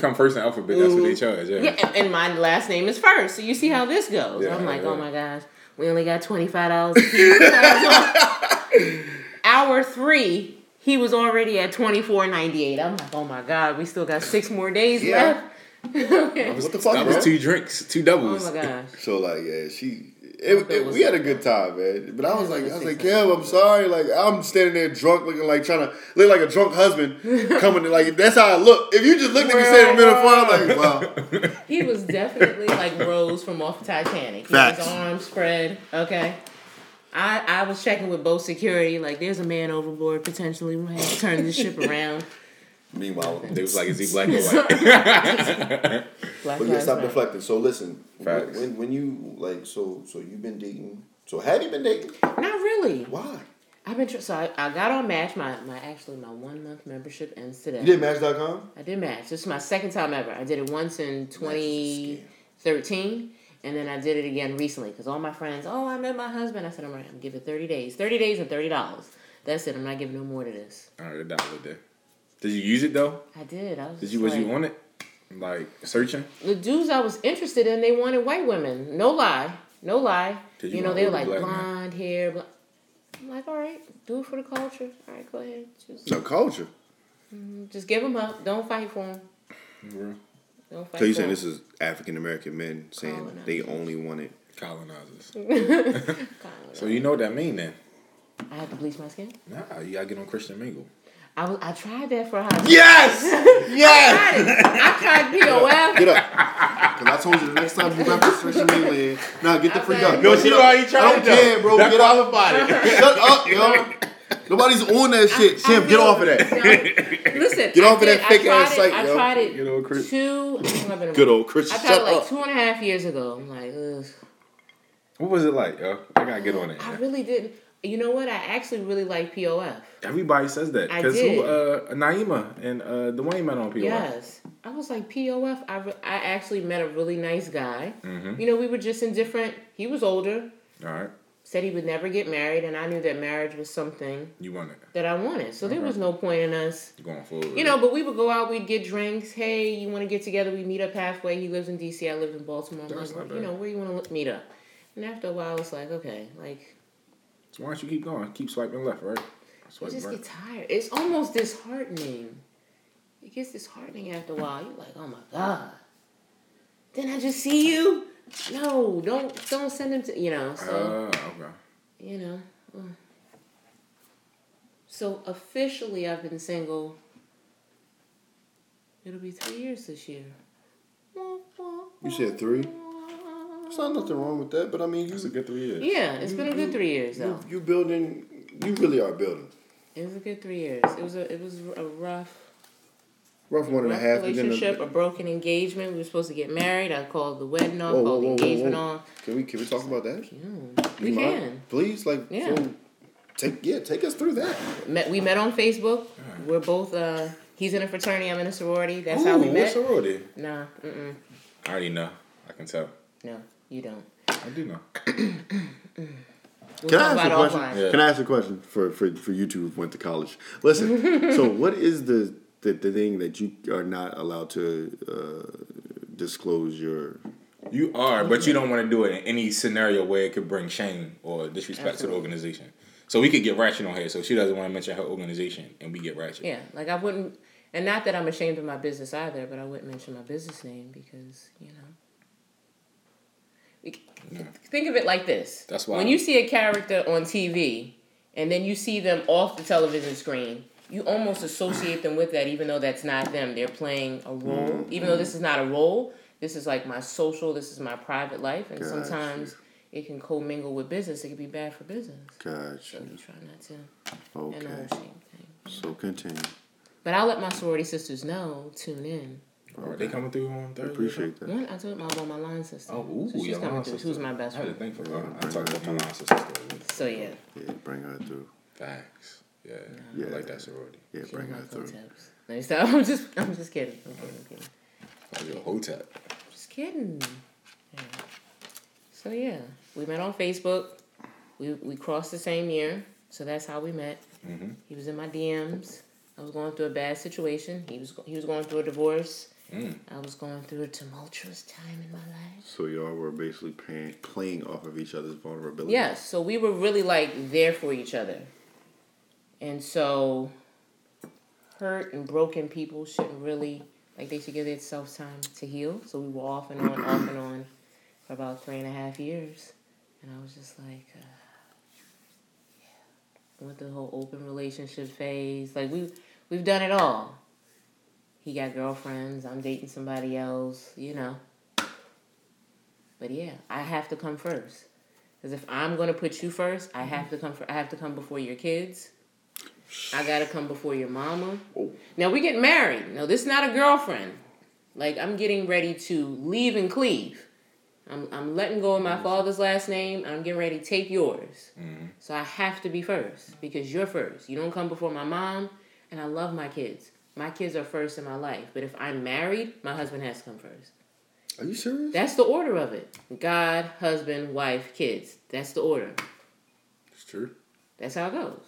come first in alphabet, that's what they mm-hmm. charge. Yeah. Yeah, and, and my last name is first. So you see how this goes. Yeah, I'm like, yeah. oh my gosh, we only got twenty five dollars. Hour three, he was already at twenty four ninety eight. I'm like, oh my god, we still got six more days Yeah. left. okay. What the fuck, That was two drinks, two doubles. Oh my gosh. So like, yeah, she. It, it- we had a good time, man. But I was like, I was like, Kev, I'm sorry. Like, I'm standing there drunk, looking like trying to look like a drunk husband coming. To, like, that's how I look. If you just looked at me standing in the middle of the like, wow. He was definitely like Rose from off Titanic. He Facts. his arms spread. Okay. I, I was checking with both security, like there's a man overboard potentially. We have to turn this ship around. Meanwhile, They was like, is he black or white? Black But yeah, stop Matter. reflecting. So listen, Facts. when when you like, so so you've been dating. So have you been dating? Not really. Why? I've been tr- so I, I got on Match. My my actually my one month membership ends today. You did Match.com. I did Match. This is my second time ever. I did it once in 2013, and then I did it again recently because all my friends, oh, I met my husband. I said, I'm right. I'm giving 30 days, 30 days and thirty dollars. That's it. I'm not giving no more to this. All right, a dollar a there. Did you use it though? I did. I was. Did you was like, you on it? Like searching? the dudes I was interested in, they wanted white women. No lie, no lie. Did you, you know, they were like black men? blonde hair. Bl- I'm like, all right, do it for the culture. All right, go ahead. Just, No culture. Mm-hmm. just give them up. Don't fight for them. Bro. Don't fight. So you for saying 'em. this is African American men saying they only wanted? Colonizers. Colonizers. So you know what that mean then? I had to bleach my skin. Nah, you gotta get on Christian Mingle. I was. I tried that for a hot. Yes, yes. I tried it. I tried POF. Get up. Because I told you the next time you reference Christian mainland, nah, get the freak up. No, Get she up. already tried I don't it, though. care, bro. That get up. qualified it. Shut up, yo. Nobody's on that shit. Sam, get off of that. Listen. Get I off of that did- I fake tried ass it- site, I yo. tried it Good old Chris. two. I think I've Good old Christian. I tried Shut it like up. two and a half years ago. I'm like, ugh. What was it like, yo? I gotta get on it. I really didn't. You know what? I actually really like POF. Everybody says that. I Cause did. who uh Naima and uh Dwayne met on POF. Yes. I was like POF. I, re- I actually met a really nice guy. Mm-hmm. You know, we were just in different. He was older. Alright. Said he would never get married, and I knew that marriage was something You want it. that I wanted. So there was no point in us You going forward. You know, but we would go out, we'd get drinks. Hey, you want to get together? We meet up halfway. He lives in D.C., I live in Baltimore. That's like, you know, where you want to meet up? And after a while, it's like, okay, like, So why don't you keep going? Keep swiping left, right? you Swipe just right. get tired. It's almost disheartening. It gets disheartening after a while. You're like, oh my God. Then I just see you? No, don't don't send them to, you know, Uh, so, okay. you know. uh. So officially, I've been single. It'll be three years this year. You said three. There's not nothing wrong with that, but I mean, It's a good three years. Yeah, it's been a good three years though. you, you building. You really are building. It was a good three years. It was a it was a rough, Rough one and a half. but then the- relationship, a broken engagement. We were supposed to get married. I called the wedding off, Whoa, whoa, called the whoa, whoa, engagement whoa. on. Can we can we talk about that? Mm, we mind? can. Please, like, Yeah. so take yeah, take us through that. Met we met on Facebook. We're both uh he's in a fraternity, I'm in a sorority. That's how we met. What's sorority? Nah, mm mm. I already know. I can tell. No, you don't. I do know. We'll Can I ask a question? Yeah. Can I ask a question for, for, for you two who went to college? Listen, so what is the, the, the thing that you are not allowed to uh, disclose your You are, but you don't want to do it in any scenario where it could bring shame or disrespect to the organization. So we could get ratchet on here. So she doesn't want to mention her organization, and we get ratchet. Yeah, like I wouldn't, and not that I'm ashamed of my business either, but I wouldn't mention my business name because you know. Think of it like this. That's why when you see a character on TV, and then you see them off the television screen, you almost associate them with that, even though that's not them. They're playing a role, mm-hmm. even though this is not a role. This is like my social. This is my private life, and sometimes it can commingle with business. It can be bad for business. So Gotcha. you try not to. Okay. And the whole thing. So continue. But I'll let my sorority sisters know. Tune in. Are they coming through on Thursday? Appreciate that. One, I told them about my line sister. Oh, ooh, so she's your coming line through. sister. Who's my best I had to friend? think for her. I talked about my line sister. So yeah, Yeah, bring her through. Facts. Yeah. Yeah, Yeah. I like that sorority. Yeah, She bring her through. hoteps. No, stop. I'm just, I'm just kidding. I'm kidding. I'm kidding. Oh, you're. Just kidding. Yeah. So yeah, we met on Facebook. We we crossed the same year, so that's how we met. Mhm. He was in my DMs. I was going through a bad situation. He was he was going through a divorce. Mm. I was going through a tumultuous time in my life. So y'all were basically playing, playing off of each other's vulnerability. Yes, so we were really like there for each other. And so hurt and broken people shouldn't really like they should give themselves time to heal. So we were off and on, off and on for about three and a half years. And I was just like, uh, yeah. Went through the whole open relationship phase. Like we we've done it all. He got girlfriends, I'm dating somebody else, you know. But yeah, I have to come first. Because if I'm gonna put you first, I have to come. For, I have to come before your kids. I gotta come before your mama. Oh. Now we get married. No, this is not a girlfriend. Like I'm getting ready to leave and cleave. I'm I'm letting go of my father's last name. I'm getting ready to take yours. Mm-hmm. So I have to be first because you're first. You don't come before my mom, and I love my kids. My kids are first in my life. But if I'm married, my husband has to come first. Are you serious? That's the order of it. God, husband, wife, kids. That's the order. It's true. That's how it goes.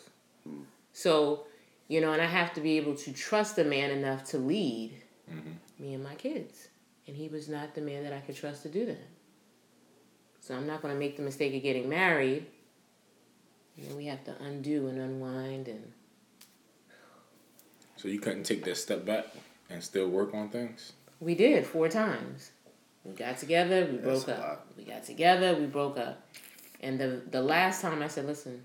Hmm. So, you know, and I have to be able to trust a man enough to lead mm-hmm. me and my kids. And he was not the man that I could trust to do that. So I'm not going to make the mistake of getting married. And then we have to undo and unwind and So you couldn't take that step back and still work on things. we did four times. We got together, we broke That's a up. lot. We got together, we broke up. And the the last time I said, "Listen,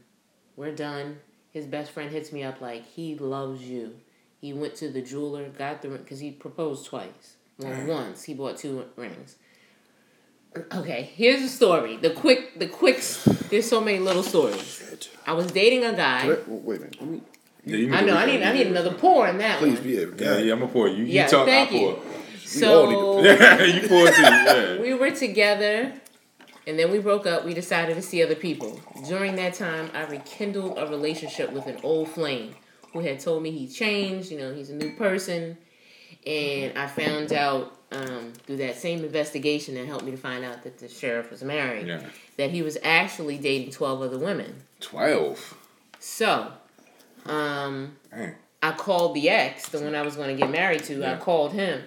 we're done." His best friend hits me up like he loves you. He went to the jeweler, got the ring because he proposed twice. Well, once he bought two rings. Okay, here's the story. The quick, the quick. There's so many little stories. I was dating a guy. Wait, wait a minute. Let me, Yeah, you I know. I need. I need another pour in that please one. be a Yeah, guy. yeah, I'm gonna pour. You, you Yeah, talk, thank I you. pour. So Yeah, you pour too. Yeah. we were together and then we broke up. We decided to see other people. During that time, I rekindled a relationship with an old flame who had told me he changed, you know, he's a new person. And I found out um, through that same investigation that helped me to find out that the sheriff was married, Yeah. that he was actually dating 12 other women. Twelve. So, um, Dang. I called the ex, the one I was going to get married to. I called him.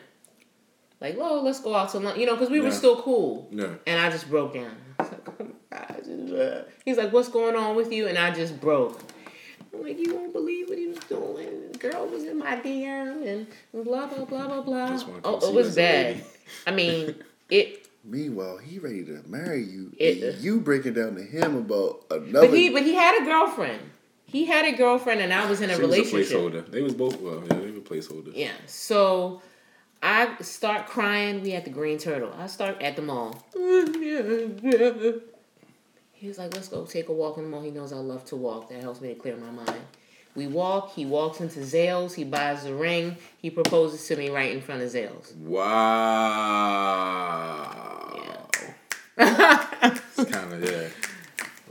Like, oh, let's go out to lunch. You know, because we were still cool. Yeah. And I just broke down. Like, oh my God, I just, uh," He's like, what's going on with you? And I just broke. I'm like, you won't believe what he was doing. The girl was in my DM and blah, blah, blah, blah, blah. Oh, it was bad. I mean, it. Meanwhile, he ready to marry you. It- and you breaking down to him about another. But he, but he had a girlfriend. He had a girlfriend, and I was in a She was a relationship. placeholder. They was both. Well, yeah, they were placeholders. Yeah. So I start crying. We at the Green Turtle. I start at the mall. He was like, let's go take a walk in the mall. He knows I love to walk. That helps me to clear my mind. We walk. He walks into Zales. He buys the ring. He proposes to me right in front of Zales. Wow. It's kind of yeah.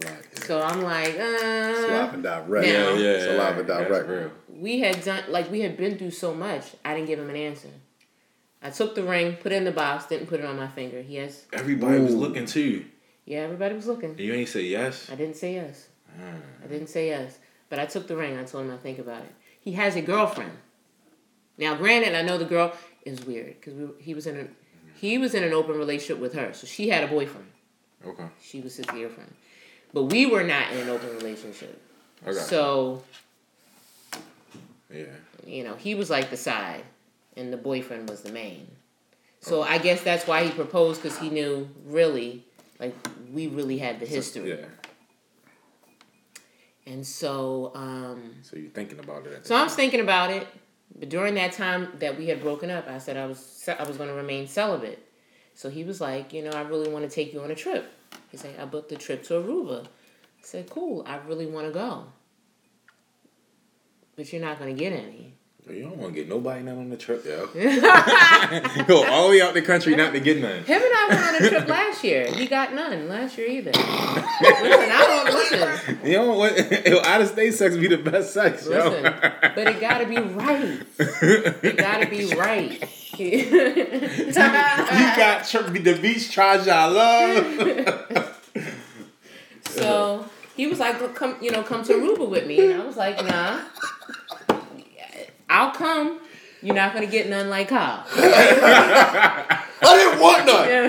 Like, So I'm like, uh. Live and direct. Yeah, yeah, yeah. It's a live and That's direct. we had done like we had been through so much. I didn't give him an answer. I took the ring, put it in the box, didn't put it on my finger. He has Everybody was looking too. yeah. Everybody was looking. And you ain't say yes. I didn't say yes. I didn't say yes. But I took the ring. I told him I think about it. He has a girlfriend. Now, granted, I know the girl is weird because we, he was in a he was in an open relationship with her, so she had a boyfriend. Okay. She was his girlfriend, but we were not in an open relationship. Okay. So yeah. you know, he was like the side, and the boyfriend was the main. So I guess that's why he proposed because he knew really, like, we really had the history. Yeah. And so, um, So you're thinking about it. At So I was thinking about it, but during that time that we had broken up, I said I was I was going to remain celibate. So he was like, you know, I really want to take you on a trip. He's like, I booked a trip to Aruba. I said, cool. I really want to go, but you're not going to get any. You don't want to get nobody none on the trip, yo. Go all the way out the country not to get none. Him and I went on a trip last year. He got none last year either. listen, I don't listen. You know what? Yo, out of state sex be the best sex, yo. But it gotta be right. It gotta be right. you got the beach Traja love. so he was like, "Look, "Come, you know, come to Aruba with me," and I was like, "Nah, I'll come. You're not gonna get none like Kyle." I didn't want none. Yeah.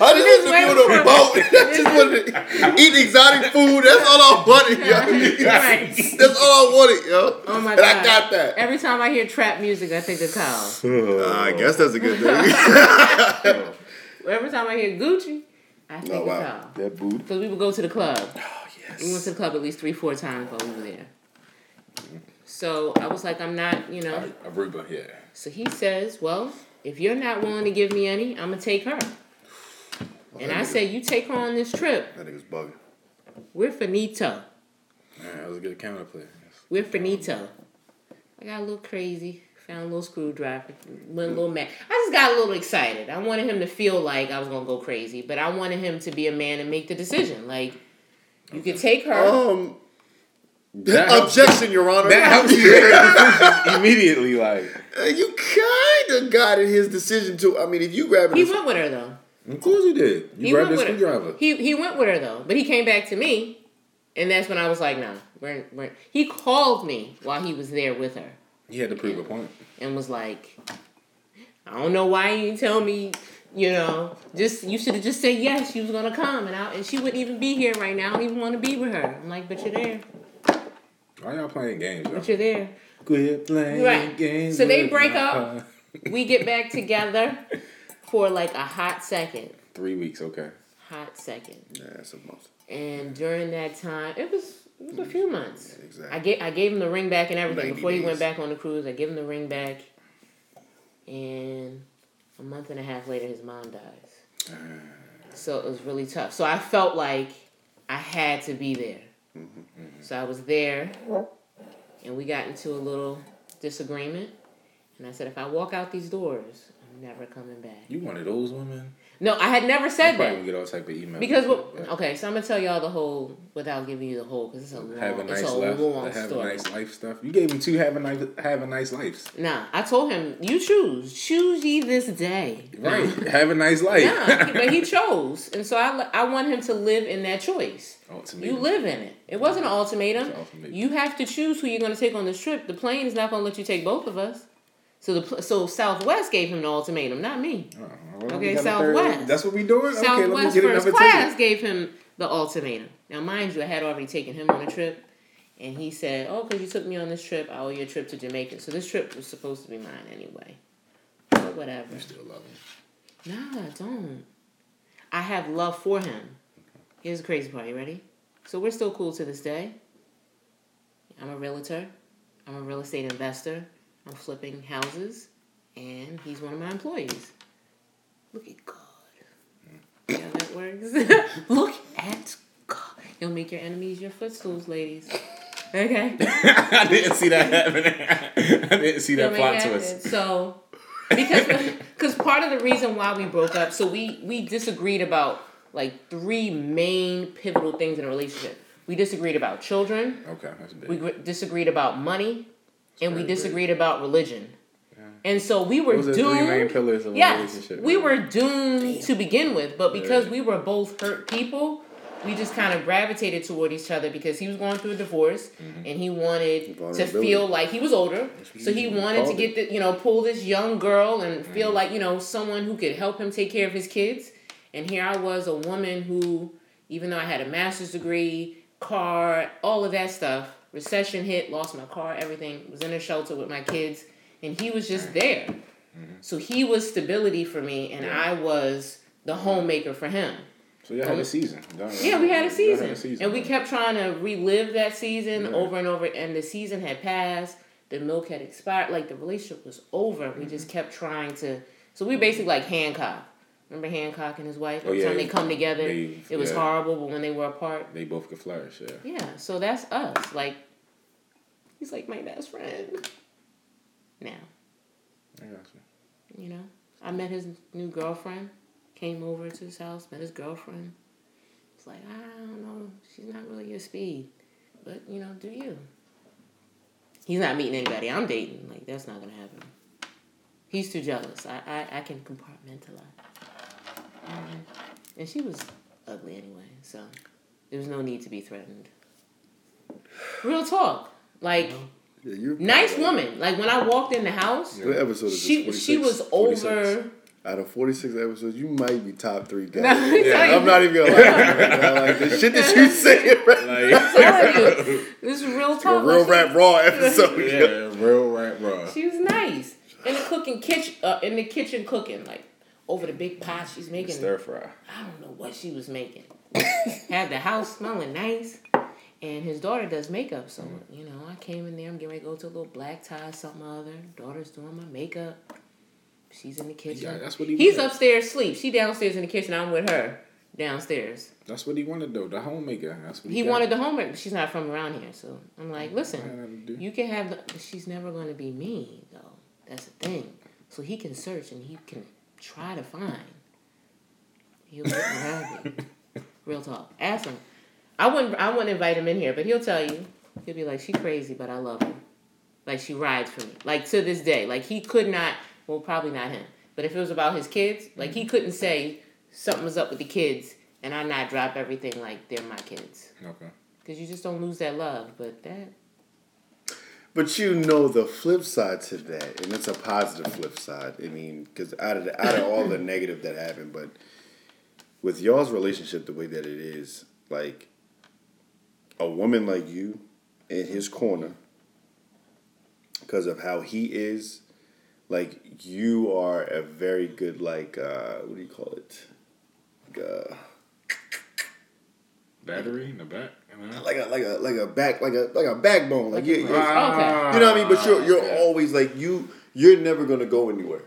I just wanted to be on a boat. I just wanted to eat exotic food. That's all I wanted, yo. Right. That's all I wanted, yo. Oh my and god! I got that. Every time I hear trap music, I think of Kyle. Uh, I guess that's a good thing. Every time I hear Gucci, I think Oh, of wow. Kyle. that boot. Because we would go to the club. Oh yes. We went to the club at least three, four times while we were there. So I was like, I'm not, you know. Aruba, yeah. So he says, Well, if you're not willing to give me any, I'm going to take her. And I said, You take her on this trip. that nigga's bugging. We're finito. Man, that was a good counterplay. We're finito. I got a little crazy. Found a little screwdriver. Went a little mad. I just got a little excited. I wanted him to feel like I was going to go crazy. But I wanted him to be a man and make the decision. Like, you could take her. Um, That objection, Your Honor. that helps you make a immediately. Like, Uh, you kind of got guided his decision to. I mean, if you grab it, He went with her, though. of course he did. You He grabbed went the screwdriver. He he went with her though, but he came back to me, and that's when I was like, "No, we're, we're, he called me while he was there with her, He had to prove a point. and was like, "I don't know why you didn't tell me, you know, just you should have just said yes, she was gonna come, and I, and she wouldn't even be here right now. I don't even want to be with her." I'm like, "But you're there, Why y'all playing games, yo? but you're there." Quit playing Right. games. So they break up. We get back together for like a hot second, Three weeks, okay. hot second. Yeah, that's a month. And during that time, it was it was a few months. Exactly. I gave I gave him the ring back and everything 90 before he went back on the cruise. I gave him the ring back, and a month and a half later, his mom dies. Ah. So it was really tough. So I felt like I had to be there. Mm-hmm. So I was there, and we got into a little disagreement. And I said, if I walk out these doors, I'm never coming back. You one of those women? No, I had never said that. gonna get all type of emails. Because what? Yeah. Okay, so I'm gonna tell y'all the whole without giving you the whole because it's a long, Have a nice it's a life. long Have a nice life stuff. You gave him two have a nice have a nice lives. Nah, I told him you choose, choose ye this day. Right. have a nice life. Nah, but he chose, and so I I want him to live in that choice. Ultimatum. You live in it. It wasn't an ultimatum. An ultimatum. You have to choose who you're going to take on this trip. The plane is not going to let you take both of us. So the so Southwest gave him the ultimatum, not me. Oh, well, Okay, a third- Southwest. That's what we doing. okay, let me Southwest get First Class ticket. gave him the ultimatum. Now, mind you, I had already taken him on a trip, and he said, "Oh, because you took me on this trip, I owe you a trip to Jamaica." So this trip was supposed to be mine anyway. But whatever. You still love him. Nah, I don't. I have love for him. Here's the crazy part. You ready? So we're still cool to this day. I'm a realtor. I'm a real estate investor. I'm flipping houses, and he's one of my employees. Look at God. See how that works? Look at God. He'll make your enemies your footstools, ladies. Okay. I didn't see that happening. I didn't see that He'll plot twist. So, because because part of the reason why we broke up, so we we disagreed about like three main pivotal things in a relationship. We disagreed about children. Okay, that's big. We disagreed about money, and we disagreed about religion. And so we were doomed. three main pillars of yes, relationship. we were doomed to begin with, but because Yeah. we were both hurt people, we just kind of gravitated toward each other because he was going through a divorce Mm-hmm. and he wanted to feel like he was older, so he wanted to get the you know pull this young girl and feel Mm-hmm. like you know someone who could help him take care of his kids. And here I was, a woman who, even though I had a master's degree, car, all of that stuff, recession hit, lost my car, everything, was in a shelter with my kids, and he was just there. So he was stability for me, and I was the homemaker for him. So y'all had a season. Yeah, we had a y'all season. And we kept trying to relive that season Yeah. over and over. And the season had passed. The milk had expired. Like the relationship was over. We Mm-hmm. just kept trying to. So we basically like Hancock. Remember Hancock and his wife? Oh, Every yeah. time they come together, They- it was yeah. horrible. But when they were apart, They both could flourish. Yeah. yeah. So that's us. Like, he's like my best friend. now. I got you. You know, I met his new girlfriend. Came over to his house, met his girlfriend. It's like I don't know, she's not really your speed, but you know, do you? He's not meeting anybody I'm dating. Like that's not gonna happen. He's too jealous. I I, I can compartmentalize. Mhm. And she was ugly anyway, so there was no need to be threatened. Real talk, like Yeah, nice woman. Like when I walked in the house, What episode she she 46? was 46? over. Out of 46 episodes, you might be top three guys. No, I'm yeah, I'm not even gonna lie. to you right now. Like the shit that you say, right? Like, this is real a talk. real Like, rap raw episode. yeah, real rap. She, she was nice in the cooking kitchen. Uh, in the kitchen cooking, like over the big pot she's making. Stir fry. I don't know what she was making. Had the house smelling nice. And his daughter does makeup, so mm. you know I came in there. I'm getting ready to go to a little black tie, something or other. Daughter's doing my makeup. She's in the kitchen. Yeah, that's what he He's wanted. upstairs, sleep. She downstairs in the kitchen. I'm with her downstairs. That's what he wanted though. The homemaker. That's what He got. wanted the homemaker. she's not from around here. So I'm like, mm, listen, to do. you can have. The, she's never going to be me, though. That's the thing. So he can search and he can try to find. He'll get have it. Real talk. Ask him. I wouldn't. I wouldn't invite him in here, but he'll tell you. He'll be like, "She crazy, but I love her. Like she rides for me. Like to this day. Like he could not. Well, probably not him. But if it was about his kids, like he mm-hmm. couldn't say something was up with the kids, and I not drop everything like they're my kids. Okay. Because you just don't lose that love. But that, But you know the flip side to that, and it's a positive flip side. I mean, because out of the, out of all the negative that happened, but with y'all's relationship the way that it is, like a woman like you in his corner, because of how he is, like you are a very good like uh, what do you call it? Like, uh, Battery in the back. You know? like a like a like a back like a like a backbone. Like you, you're, Ah, You know what I mean? But you're you're okay. always like you you're never gonna go anywhere.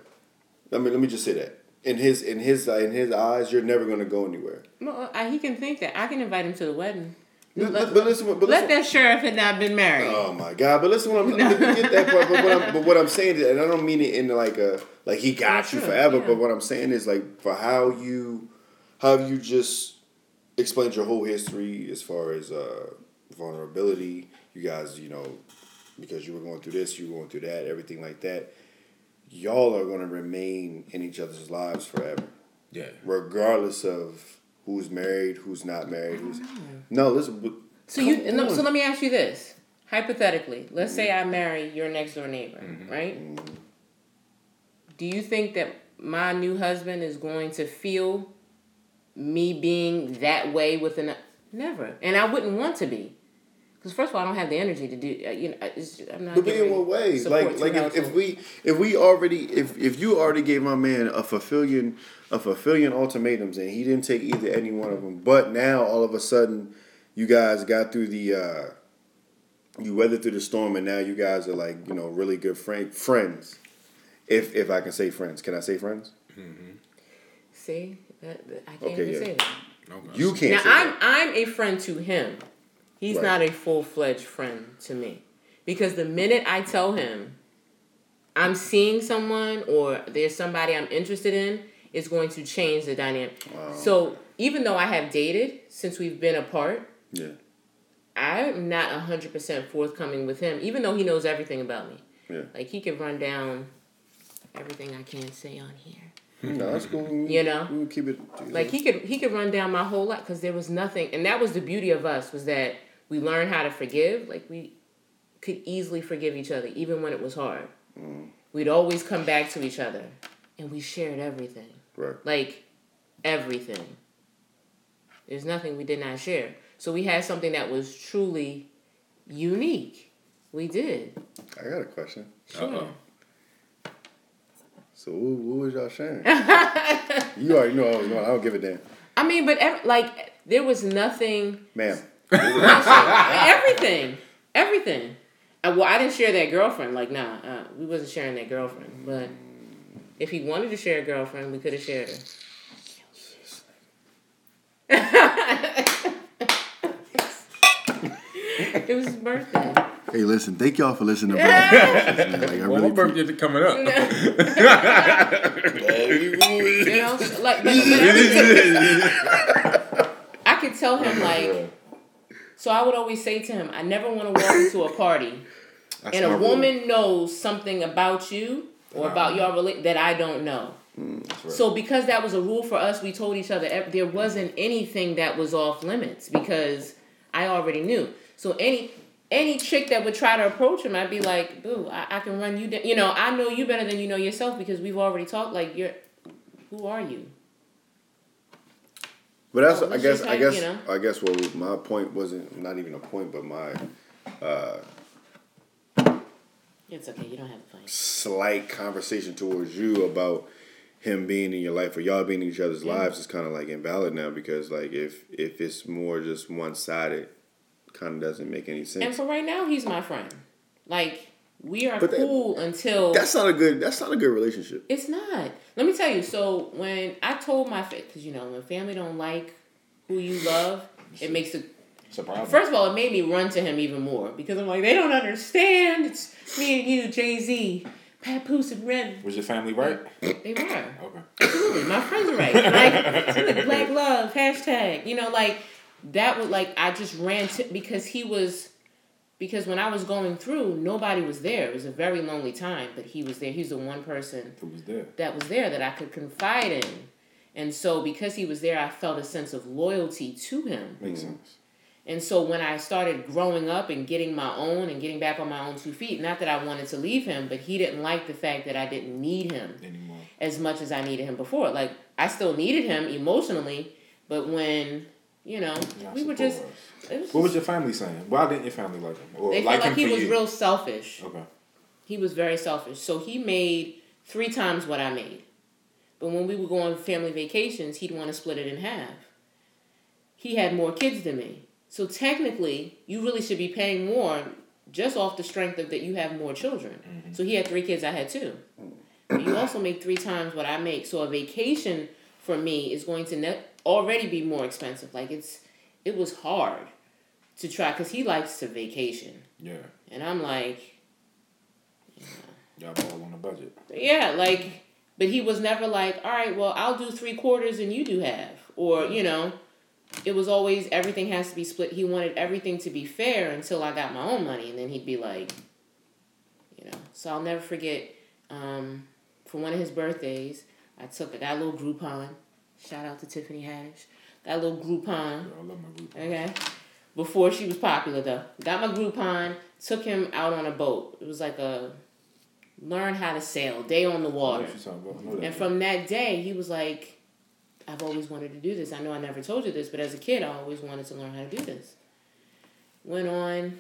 I mean, let me just say that in his in his in his eyes, you're never gonna go anywhere. well, I, he can think that. I can invite him to the wedding. But, Let- but, but listen, but Let that sheriff had not been married. Oh my god! But listen, what I'm, let get that part. But what I'm but what I'm saying is, and I don't mean it in like a like he got you True, forever. yeah. But what I'm saying is like for how you how you just explained your whole history as far as uh, vulnerability. You guys, you know, because you were going through this, you were going through that, everything like that. Y'all are going to remain in each other's lives forever, Yeah. regardless of who's married, who's not married. Who's oh, no, listen. but- so you. No, so let me ask you this: hypothetically, let's say mm-hmm. I marry your next door neighbor, mm-hmm. right? Mm-hmm. Do you think that my new husband is going to feel me being that way with an never, and I wouldn't want to be. Because first of all, I don't have the energy to do. Uh, you know, it's, I'm not. But be in what way? Like, like if, if we if we already if if you already gave my man a fulfilling a fulfilling ultimatums and he didn't take either any one of them, but now all of a sudden you guys got through the uh you weathered through the storm and now you guys are like you know really good friend friends. If if I can say friends, can I say friends? see, that, that- I can't Okay, even yeah. say that. Okay. You can't. Now say I'm that. I'm a friend to him. He's Right. not a full fledged friend to me. Because the minute I tell him I'm seeing someone or there's somebody I'm interested in, it's going to change the dynamic. So even though I have dated since we've been apart, Yeah. I'm not hundred percent forthcoming with him, even though he knows everything about me. Yeah. Like he could run down everything I can't say on here. No, that's cool. You know? we will keep it. Like he could he could run down my whole life because there was nothing, and that was the beauty of us was that we learned how to forgive. Like we could easily forgive each other, even when it was hard. Mm. We'd always come back to each other, and we shared everything, right. like everything. There's nothing we did not share. So we had something that was truly unique. We did. I got a question. Sure. Uh-oh. So what, what was y'all sharing? you already know I was going. I don't give a damn, I mean, but ev- like there was nothing ma'am. Everything, everything. Uh, well, I didn't share that girlfriend. Like, nah, uh, we wasn't sharing that girlfriend. But if he wanted to share a girlfriend, we could have shared her. it was his birthday. Hey, listen, thank y'all for listening to Birthday Questions. Like, Well, really my birthday is coming up. You know, like, but, but everything- I could tell him like. So I would always say to him, I never want to walk into a party and a rule. woman knows something about you or about your that I don't know. So because that was a rule for us, we told each other there wasn't anything that was off limits because I already knew. So any any chick that would try to approach him, I'd be like, "Boo, I, I can run you down." You know, I know you better than you know yourself because we've already talked. Like, you're, who are you? But that's, I guess, I guess, you know. I guess what my point wasn't not even a point, but my Uh, It's okay. You don't have to fight. slight conversation towards you about him being in your life or y'all being in each other's lives is kind of like invalid now because like if if it's more just one sided, kind of doesn't make any sense. And for right now, he's my friend. Like we are But that- cool until That's not a good. That's not a good relationship. It's not. Let me tell you. So when I told my because you know when family don't like who you love, it makes it. It's a problem. First of all, it made me run to him even more because I'm like they don't understand. It's me and you, Jay Z, Papoose and Ren. Was your family right? They were Okay. absolutely my friends are right. Like black love hashtag. You know, like that would like I just ran to because he was. Because when I was going through, nobody was there. It was a very lonely time, but he was there. He's the one person Who was there? that was there that I could confide in. And so because he was there, I felt a sense of loyalty to him. Makes mm-hmm. sense. And so when I started growing up and getting my own and getting back on my own two feet, not that I wanted to leave him, but he didn't like the fact that I didn't need him Anymore. as much as I needed him before. Like I still needed him emotionally, but when, you know, Not we were just it was What was your family saying? Why didn't your family like him? Or they like felt like him he was you? real selfish. Okay. He was very selfish. So he made three times what I made. But when we would go on family vacations, he'd want to split it in half. He had more kids than me. So technically, you really should be paying more just off the strength of that you have more children. Mm-hmm. So he had three kids, I had two. But you also make three times what I make. So a vacation for me is going to ne- already be more expensive. Like it's, it was hard to try because he likes to vacation, Yeah. and I'm like, Yeah. Y'all all on a budget. yeah, like, but he was never like, all right, well, I'll do three quarters and you do half. Or, you know, it was always everything has to be split. He wanted everything to be fair until I got my own money. And then he'd be like, you know. So I'll never forget um, for one of his birthdays, I took, I got a little Groupon. Shout out to Tiffany Haddish. That little Groupon. Yeah, I love my group. Okay. Before she was popular though. Got my Groupon, took him out on a boat. It was like a learn how to sail, day on the water. what you're talking about. That. And from that day, he was like, I've always wanted to do this. I know I never told you this, but as a kid, I always wanted to learn how to do this. Went on,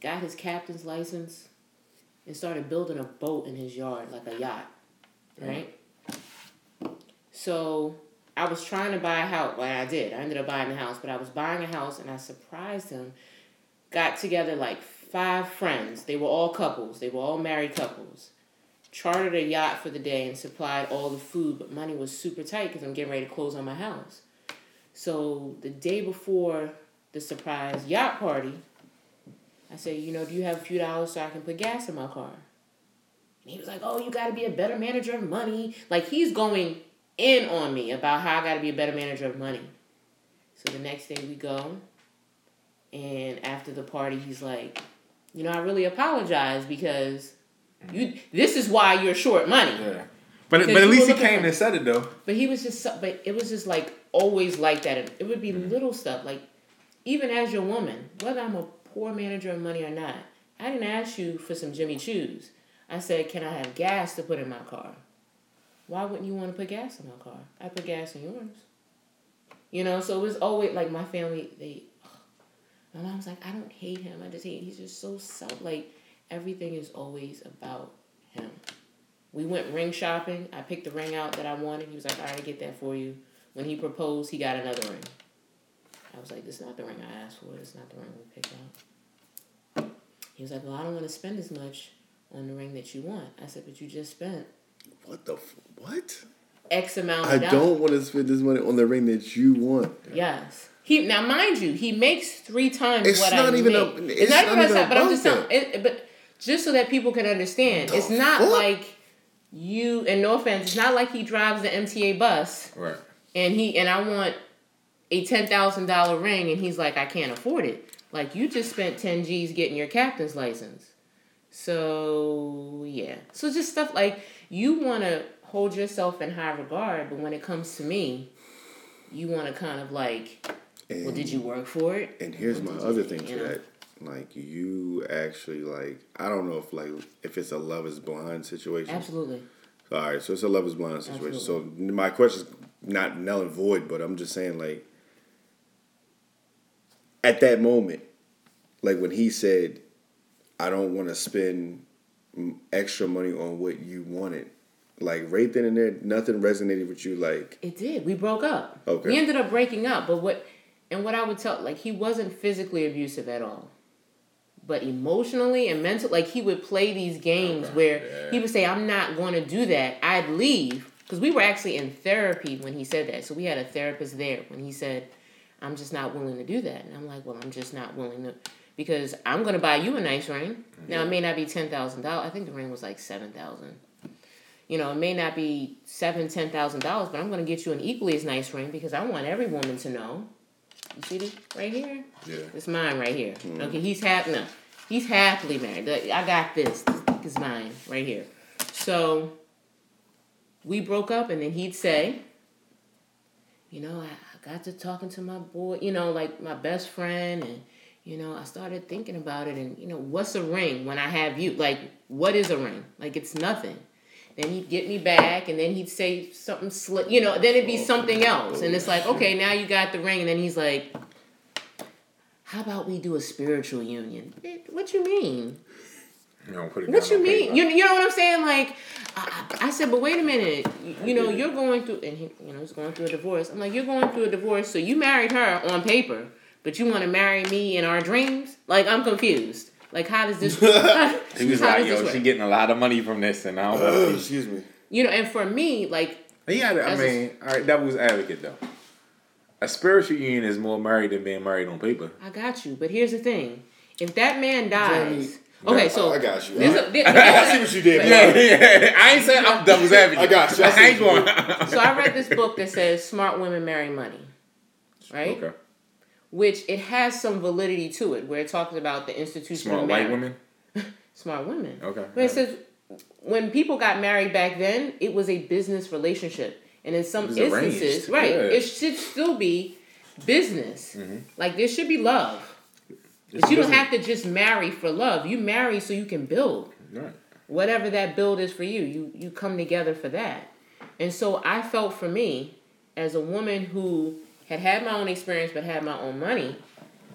got his captain's license, and started building a boat in his yard, like a yacht. Right? So I was trying to buy a house. Well, I did. I ended up buying a house, but I was buying a house and I surprised him. Got together like five friends. They were all couples, they were all married couples chartered a yacht for the day and supplied all the food, but money was super tight because I'm getting ready to close on my house. So the day before the surprise yacht party, I said, you know, do you have a few dollars so I can put gas in my car? And he was like, oh, you got to be a better manager of money. Like he's going in on me about how I got to be a better manager of money. So the next day we go, and after the party, he's like, you know, I really apologize because you. This is why you're short money. Yeah. But, Because but at least he came and said it though. But he was just, so, but it was just like always like that. It would be mm-hmm. little stuff like, even as your woman, whether I'm a poor manager of money or not, I didn't ask you for some Jimmy Choo's. I said, can I have gas to put in my car? Why wouldn't you want to put gas in my car? I put gas in yours. You know, so it was always like my family. They, my mom's like, I don't hate him. I just hate. He's just so self. Like everything is always about him. We went ring shopping. I picked the ring out that I wanted. He was like, I get that for you. When he proposed, he got another ring. I was like, this is not the ring I asked for. Is not the ring we picked out. He was like, well, I don't want to spend as much on the ring that you want. I said, but you just spent What the f- what? X amount of I dollars. don't want to spend this money on the ring that you want. Yes. He now, mind you, he makes three times It's what not I even make. a- it's, it's not not even even a but I'm just saying, it, but just so that people can understand, it's not fuck? like you. And no offense, it's not like he drives the MTA bus Right. and he and I want a ten thousand dollar ring, and he's like, I can't afford it. Like you just spent ten G's getting your captain's license. So yeah, so just stuff like you want to hold yourself in high regard, but when it comes to me, you want to kind of like, well, did you work for it? And here's my other thing to You know? that. Like you actually like I don't know if like if it's a love is blind situation. Absolutely. All right, so it's a love is blind situation. So my question is not null and void, but I'm just saying like at that moment, like when he said, "I don't want to spend extra money on what you wanted," like right then and there, nothing resonated with you. Like It did. We broke up. Okay. We ended up breaking up, but what and what I would tell like he wasn't physically abusive at all. But emotionally and mentally like he would play these games where he would say I'm not going to do that. I'd leave because we were actually in therapy when he said that. So we had a therapist there when he said I'm just not willing to do that. And I'm like, "Well, I'm just not willing to because I'm going to buy you a nice ring. Now it may not be $10,000. I think the ring was like 7,000 you know, it may not be seven, ten thousand dollars, but I'm gonna get you an equally as nice ring because I want every woman to know. You see this right here? Yeah. It's mine right here. Mm-hmm. Okay, he's happy. No, he's happily married. I got this. This is mine right here. So we broke up, and then he'd say, you know, I, I got to talking to my boy, you know, like my best friend, and you know, I started thinking about it, and you know, what's a ring when I have you? Like, what is a ring? Like, it's nothing. Then he'd get me back, and then he'd say something slick, you know. Then it'd be something else, and it's like, okay, now you got the ring, and then he's like, "How about we do a spiritual union?" What you mean? You don't put it What you mean? You, you know what I'm saying? Like, I, I said, but wait a minute. You, you know, you're going through, and he, you know, he's going through a divorce. I'm like, you're going through a divorce, so you married her on paper, but you want to marry me in our dreams? Like, I'm confused. Like, how does this? how, He was like, yo, this she getting a lot of money from this, and I don't want to excuse me. You know, and for me, like, He had, I That's a- mean, all right, devil's advocate though. A spiritual union is more married than being married on paper. I got you. But here's the thing: if that man dies, okay, so I got you. There's a, there- I see what you did. Right. bro. yeah, I ain't saying I'm devil's advocate. I got you. I see I ain't what going. so I read this book that says "Smart Women Marry Money," right? Okay. Which it has some validity to it, where it talks about the institution Smart white women. Smart women. Okay. But it says when people got married back then, it was a business relationship, and in some instances, arranged. right, Yeah. it should still be business. Mm-hmm. Like there should be love. It's But you don't have to just marry for love. You marry so you can build. Right. Whatever that build is for you, you you come together for that. And so I felt for me, as a woman who had had my own experience but had my own money,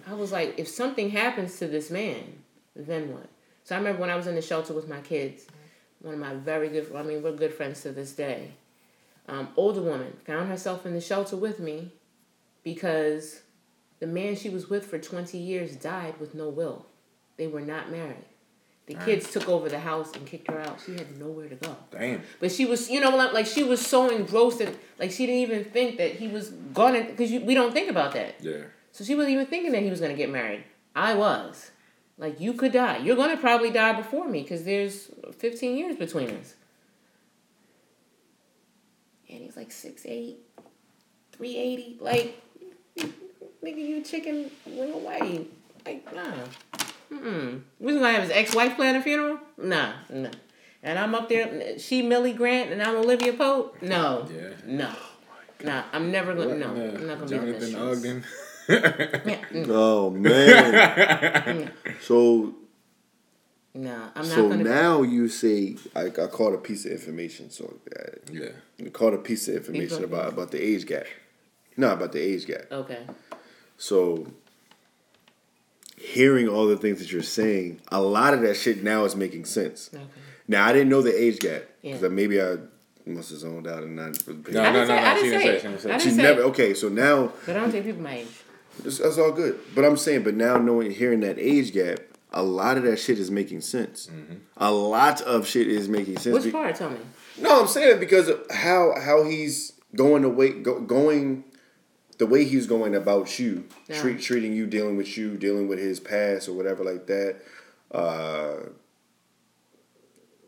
I was like, if something happens to this man, then what? So I remember when I was in the shelter with my kids, one of my very good, I mean, we're good friends to this day. Um, older woman found herself in the shelter with me because the man she was with for 20 years died with no will. They were not married. The kids took over the house and kicked her out. She had nowhere to go. Damn. But she was, you know, like, like she was so engrossed in, like she didn't even think that he was gonna, because we don't think about that. Yeah. So she wasn't even thinking that he was gonna get married. I was. Like you could die. You're gonna probably die before me because there's 15 years between us. And he's like 6'8", 380. Like, nigga, you chicken went away. Like, nah. Mm-mm. We was gonna have his ex-wife plan a funeral? Nah, nah. And I'm up there, she Mellie Grant and I'm Olivia Pope? No. Yeah. No. Nah, I'm never gonna, no. Yeah. I'm not gonna be on this Jonathan shit. Ogden. Yeah, mm, Oh man. so Nah, I'm not so gonna. now you say I, I caught a piece of information. So uh, Yeah. I caught a piece of information about about the age gap. No, about the age gap. Okay. So hearing all the things that you're saying, a lot of that shit now is making sense. Okay. Now I didn't know the age gap because Yeah. maybe I must have zoned out and not. No, I no, didn't no, say- no. I She didn't didn't say say. it. She didn't say. didn't She never. it. Okay, so now But I don't take people my age. that's, that's all good. But I'm saying, but now knowing hearing that age gap, a lot of that shit is making sense. Mm-hmm. A lot of shit is making sense. Which Be- part? Tell me. No, I'm saying it because of how how he's going away, go, going the way he's going about you, Yeah. treat, treating you, dealing with you, dealing with his past or whatever like that. Uh,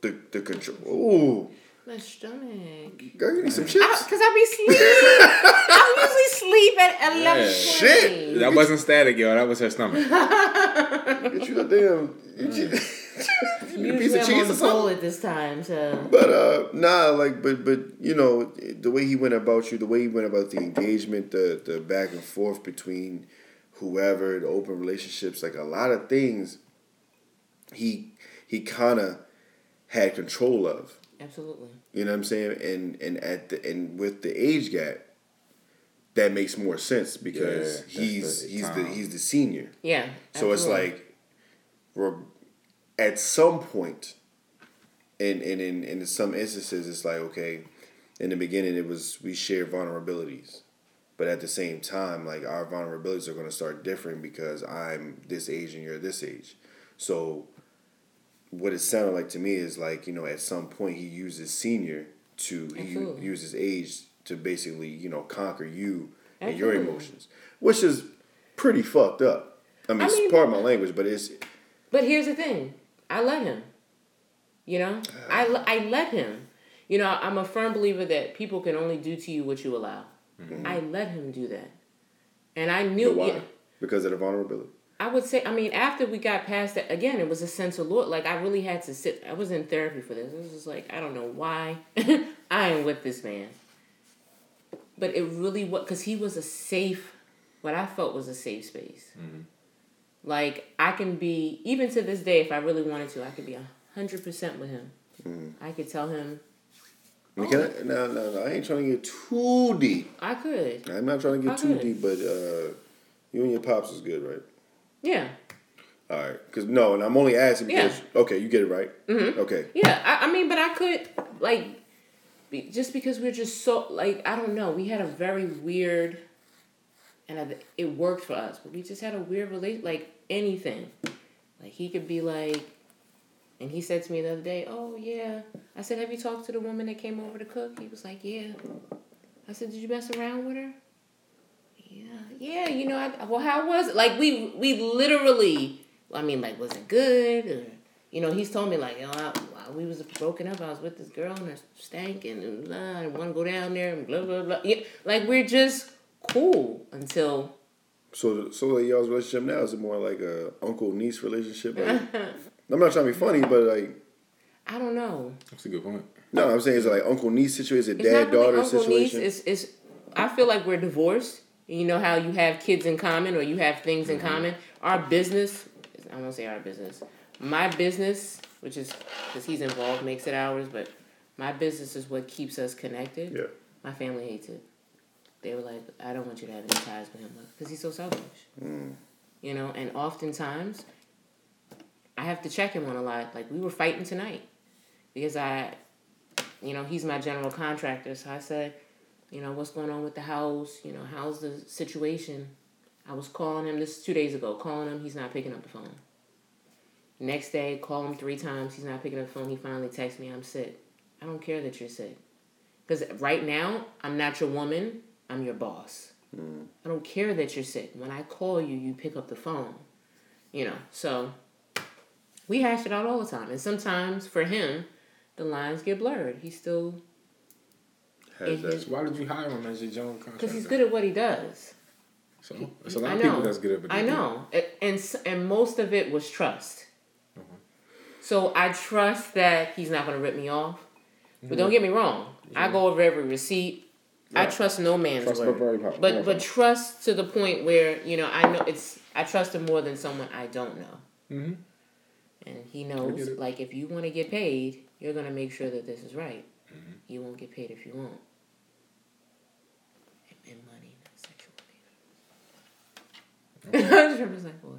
the the control. Ooh, My stomach. girl, you need some chips. Because I be sleep. I usually sleep at eleven. Yeah. Shit. That wasn't static, yo. That was her stomach. Get you a damn. You, you a piece Usually of I'm on cheese the or something. at this time, so But uh, nah, like, but but you know, the way he went about you, the way he went about the engagement, the the back and forth between whoever, the open relationships, like a lot of things, he he kind of had control of. absolutely. You know what I'm saying? And and at the and with the age gap, that makes more sense because Yeah, he's the he's the he's the senior. Yeah. So it's like, we're, at some point, and and in in some instances, it's like okay, in the beginning it was we share vulnerabilities, but at the same time, like our vulnerabilities are going to start differing because I'm this age and you're this age, so. What it sounded like to me is like you know at some point he uses senior to he u- uses age to basically you know conquer you and your emotions, which is pretty fucked up. I mean, I it's mean- part of my language, but it's But here's the thing, I let him. You know, I I let him. You know, I'm a firm believer that people can only do to you what you allow. Mm-hmm. I let him do that, and I knew. But why? yeah, Because of the vulnerability. I would say, I mean, after we got past that, again, it was a sense of Lord. Like I really had to sit. I was in therapy for this. It was just like I don't know why I am with this man, but it really was because he was a safe. What I felt was a safe space. Mm-hmm. Like I can be even to this day, if I really wanted to, I could be a hundred percent with him. I could tell him I can I, no, no, no. I ain't trying to get too deep. I could. I'm not trying to get too Okay. deep, but uh, you and your pops is good, right? Yeah, All right. Because no, and I'm only asking because okay, you get it right. Mm-hmm. Okay. Yeah, I, I mean, but I could like, be, just because we're just so like I don't know. We had a very weird, and I, it worked for us, but we just had a weird relation. Like anything, like he could be like, and he said to me the other day, "Oh yeah," I said, "Have you talked to the woman that came over to cook?" He was like, "Yeah." I said, "Did you mess around with her?" Yeah, yeah. You know, I, well, how was it? Like we we literally. I mean, like, was it good? Or, you know, he's told me like, you know, I, we was broken up, I was with this girl and her stankin' and blah. I want to go down there and blah blah blah. Yeah, like we're just cool until So, so like y'all's relationship now is it more like a uncle niece relationship? Like, I'm not trying to be funny, but like, I don't know. That's a good point. no, I'm saying it's like uncle niece situation, is it It's dad not really daughter uncle niece. situation? It's it's. I feel like we're divorced. You know how you have kids in common or you have things in mm-hmm. common. Our business, I won't say our business. My business, which is because he's involved, makes it ours. But my business is what keeps us connected. Yeah. My family hates it. They were like, I don't want you to have any ties with him because he's so selfish. Mm. You know, and oftentimes I have to check him on a lot. Like we were fighting tonight because I, you know, he's my general contractor. So I said, you know, what's going on with the house? You know, how's the situation? I was calling him this two days ago, calling him. He's not picking up the phone. Next day, call him three times. He's not picking up the phone. He finally texts me, I'm sick. I don't care that you're sick. Because right now, I'm not your woman. I'm your boss. Mm. I don't care that you're sick. When I call you, you pick up the phone. You know, so we hash it out all the time. And sometimes for him, the lines get blurred. He still, Has that- So why did you hire him as your general contractor? because he's good at what he does. So it's a lot I of know. people that's good at what I know, A- and and most of it was trust. Mm-hmm. So I trust that he's not going to rip me off. But don't get me wrong, I go over every receipt. I trust no man's Trust word. but very powerful. But but trust to the point where you know I know it's I trust him more than someone I don't know. Mhm. And he knows like if you want to get paid, you're gonna make sure that this is right. Mm-hmm. You won't get paid if you won't. And, and money, not sexual favors. Trevor's like, what?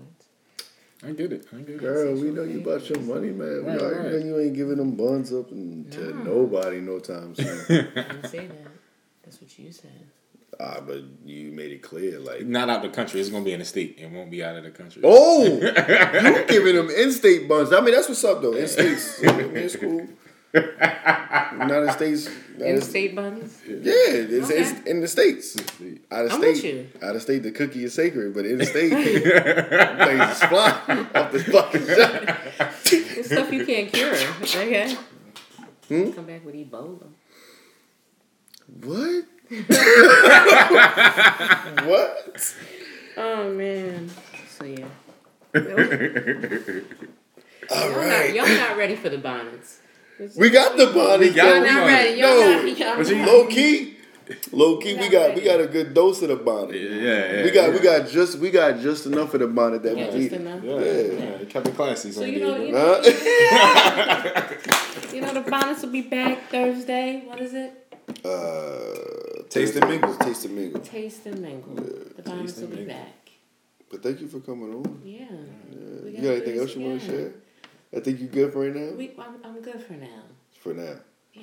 I get it. I get it. Girl, we know you about your money, man. We Right, already know you ain't giving them buns up and to nobody no time soon. I didn't say that. That's what you said. ah, but you made it clear, like, Not out the country. It's gonna be in the state. It won't be out of the country. oh, you giving them in-state buns. I mean, that's what's up though. In-states, I mean, it's cool. United States. In United state buns. Yeah, it's, Okay. it's in the states. Out of I'm with state, you. out of state, the cookie is sacred, but in the state, things is flying off this fucking shot. It's stuff you can't cure. Okay. Hmm? Come back with Ebola. What? what? Oh man. So yeah. All Y'all not, y'all not ready for the bonnets. we got the bonnets. got though. Y'all not ready. Y'all No, not, y'all But you- not- low key, low key, we Not got we got a good dose of the bonnet. Yeah, yeah. We got yeah. we got just we got just enough of the bonnet that Yeah, we just need. enough. Yeah, yeah. You kept it classy. So you know, you know, Huh? you know, the bonnets will be back Thursday. What is it? Uh, Taste and mingle. Taste and mingle. Taste and mingle. the bonnets will and be mingle. back. But thank you for coming on. Yeah. We You gotta got anything else you want to share? I think you good for right now. We, I'm, I'm good for now. For now. Yeah.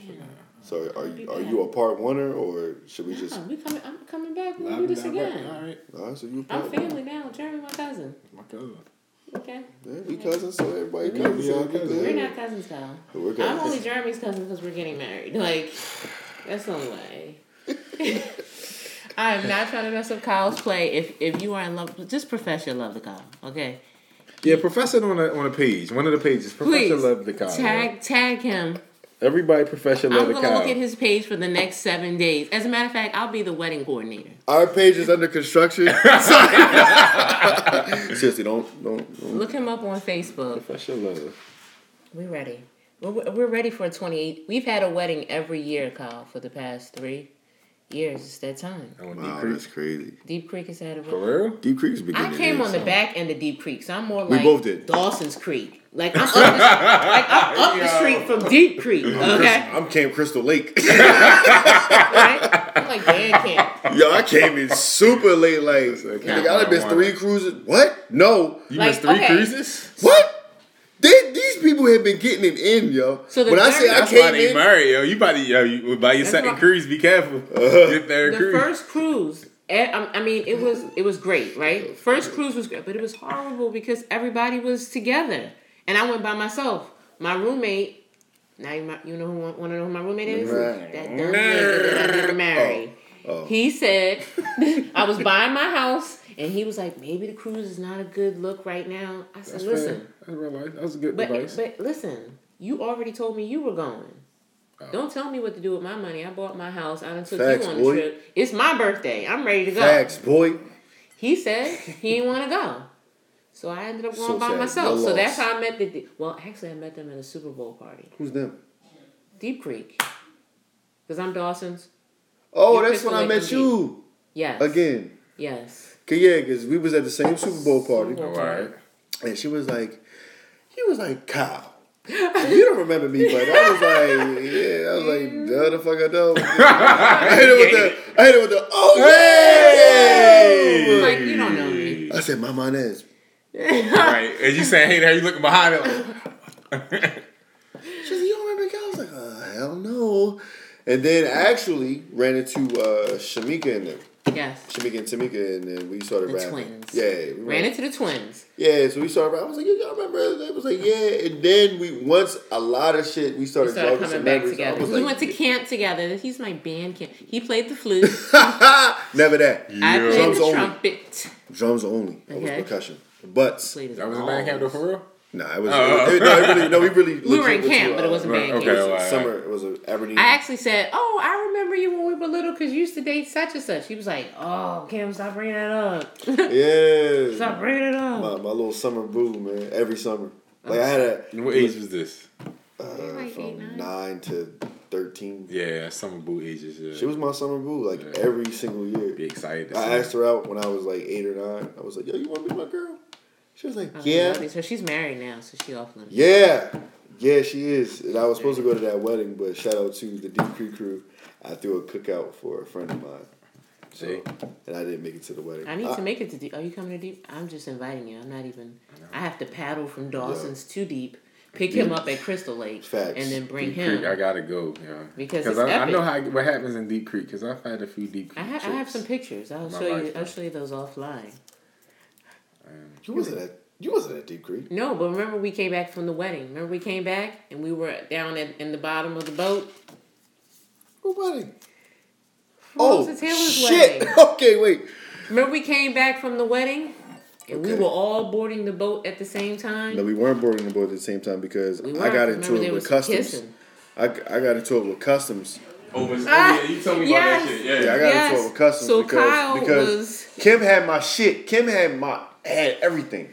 So are you are you a part oneer or should we just? We coming. I'm coming back. We'll do this down back. again. All right. All right, so you a I'm part. family now. Jeremy, my cousin. My cousin. Okay. Yeah, we cousins, so everybody Yeah, cousins. we so all we cousins. good. We're not cousins, Kyle. We're I'm only Jeremy's cousin because we're getting married. Like, that's the only way. I am not trying to mess up Kyle's play. If if you are in love, just profess your love to Kyle. Okay. Yeah, profess it on a on a page. One of the pages. Profess Please your love to Kyle. tag tag him. Everybody profess your love I'm to gonna look at his page for the next seven days. As a matter of fact, I'll be the wedding coordinator. Our page is under construction. Seriously, don't don't. don't. Look him up on Facebook. profess your love. We're ready. We're, we're ready for a 28. We've had a wedding every year, Kyle, for the past three years. It's that time. On Deep Wow, that's crazy. Deep Creek has had a For real? Deep Creek's beginning. I came here, on the so- back end of Deep Creek, so I'm more We both did. Dawson's Creek. Like I'm up the, like I'm up the street from Deep Creek. Okay, I'm Camp Crystal Lake. right? I'm like Dan Camp. Yo, I came in super late. Like, okay. nigga, I done missed three cruises. What? No. You Like, missed three okay. cruises? What? They, these people have been getting it in, yo. So the when I say I That's why came they in, married, yo. You about to, yo, you, by your second why- cruise, be careful. Uh-huh. Your third The cruise. first cruise, eh, I I mean, it was it was great, right? First cruise was great, but it was horrible because everybody was together, and I went by myself. My roommate. Now you, you know who want to know who my roommate is? Right. That dumb nigga that I never married. Oh. He said I was buying my house, and he was like, maybe the cruise is not a good look right now. I said, That's listen, fair. That's real life. That was a good but advice. but listen, you already told me you were going. Oh. Don't tell me what to do with my money. I bought my house. I done took Facts, you on the boy. trip. It's my birthday. I'm ready to go. facts, boy. He said he didn't want to go. So I ended up going So by sad. myself. Your So that's how I met the. Well, actually, I met them at a Super Bowl party. Who's them? Deep Creek. Because I'm Dawson's. Oh, You that's when I met and you Yes. again. Yes. Cause yeah, cause we was at the same Super Bowl party, Super Bowl All right. and she was like, he was like, Kyle. You don't remember me, but I was like, yeah, I was like, duh, the fuck I don't. I hit it with the, I hit it with the, oh yeah. Like, you don't know me. I said, my Mama Inez. right. As you saying, hey there, you looking behind it. She said, you don't remember Kyle? I was like, uh, hell no. And then I actually ran into uh, Shamika and them. Yes. Shamika and Tamika, and then we started The rapping. twins. Yeah, we Ran into the twins. Yeah, so we started. rapping. I was like, "You y'all remember?" They was like, "Yeah." And then we once a lot of shit. We We started, started talking coming some back memories. Together. We like, went to camp together. He's my band camp. He played the flute. Never that. I played Drums the only. Drums only. That was Okay. percussion. But Played his That was a band camp though, for real? Nah, it was. Oh. it- no, it really, no, we really. We were in camp, but it wasn't uh, band okay, camp. It was right. summer. It was a Aberdeen. I actually said, "Oh, I remember you when we were little because you used to date such and such." He was like, "Oh, Kim, stop bringing that up. yeah. stop bringing it up." My, my little summer boo, man. Every summer. Like I had a What age was this? uh, like eight, from nine. nine to thirteen. Yeah, summer boo ages. Yeah. She was my summer boo, like Yeah. every single year. be excited. To I see asked her out when I was like eight or nine. I was like, "Yo, you want to be my girl?" She was like, Oh, "Yeah. So she's married now, so she off limits. yeah, yeah." She is. And I was supposed to go to that wedding, but shout out to the Deep Creek crew. I threw a cookout for a friend of mine, so See? and I didn't make it to the wedding. I need to make it to deep. Are you coming to deep? I'm just inviting you. I'm not even. I have to paddle from Dawson's to deep, pick him up at Crystal Lake, Facts. and then bring Deep him. Creek, I gotta go. Yeah. Because it's I, I know how what happens in Deep Creek because I've had a few Deep I, Creek. ha- I have some pictures. I'll My show you. life. I'll show you those offline. You wasn't at You wasn't at Deep Creek. No, but remember we came back from the wedding. Remember we came back and we were down at, in the bottom of the boat. Who wedding? Oh, Taylor's shit. wedding. okay, wait. Remember we came back from the wedding and we were all boarding the boat at the same time. No, we weren't boarding the boat at the same time because We I weren't. got Remember into there it with was customs. I, I got into it with customs. Over. Oh, Ah, yeah, you told me yes. about that shit. Yeah, yeah I got Yes. into it with customs So because, Kyle because was- Kim had my shit. Kim had my had everything.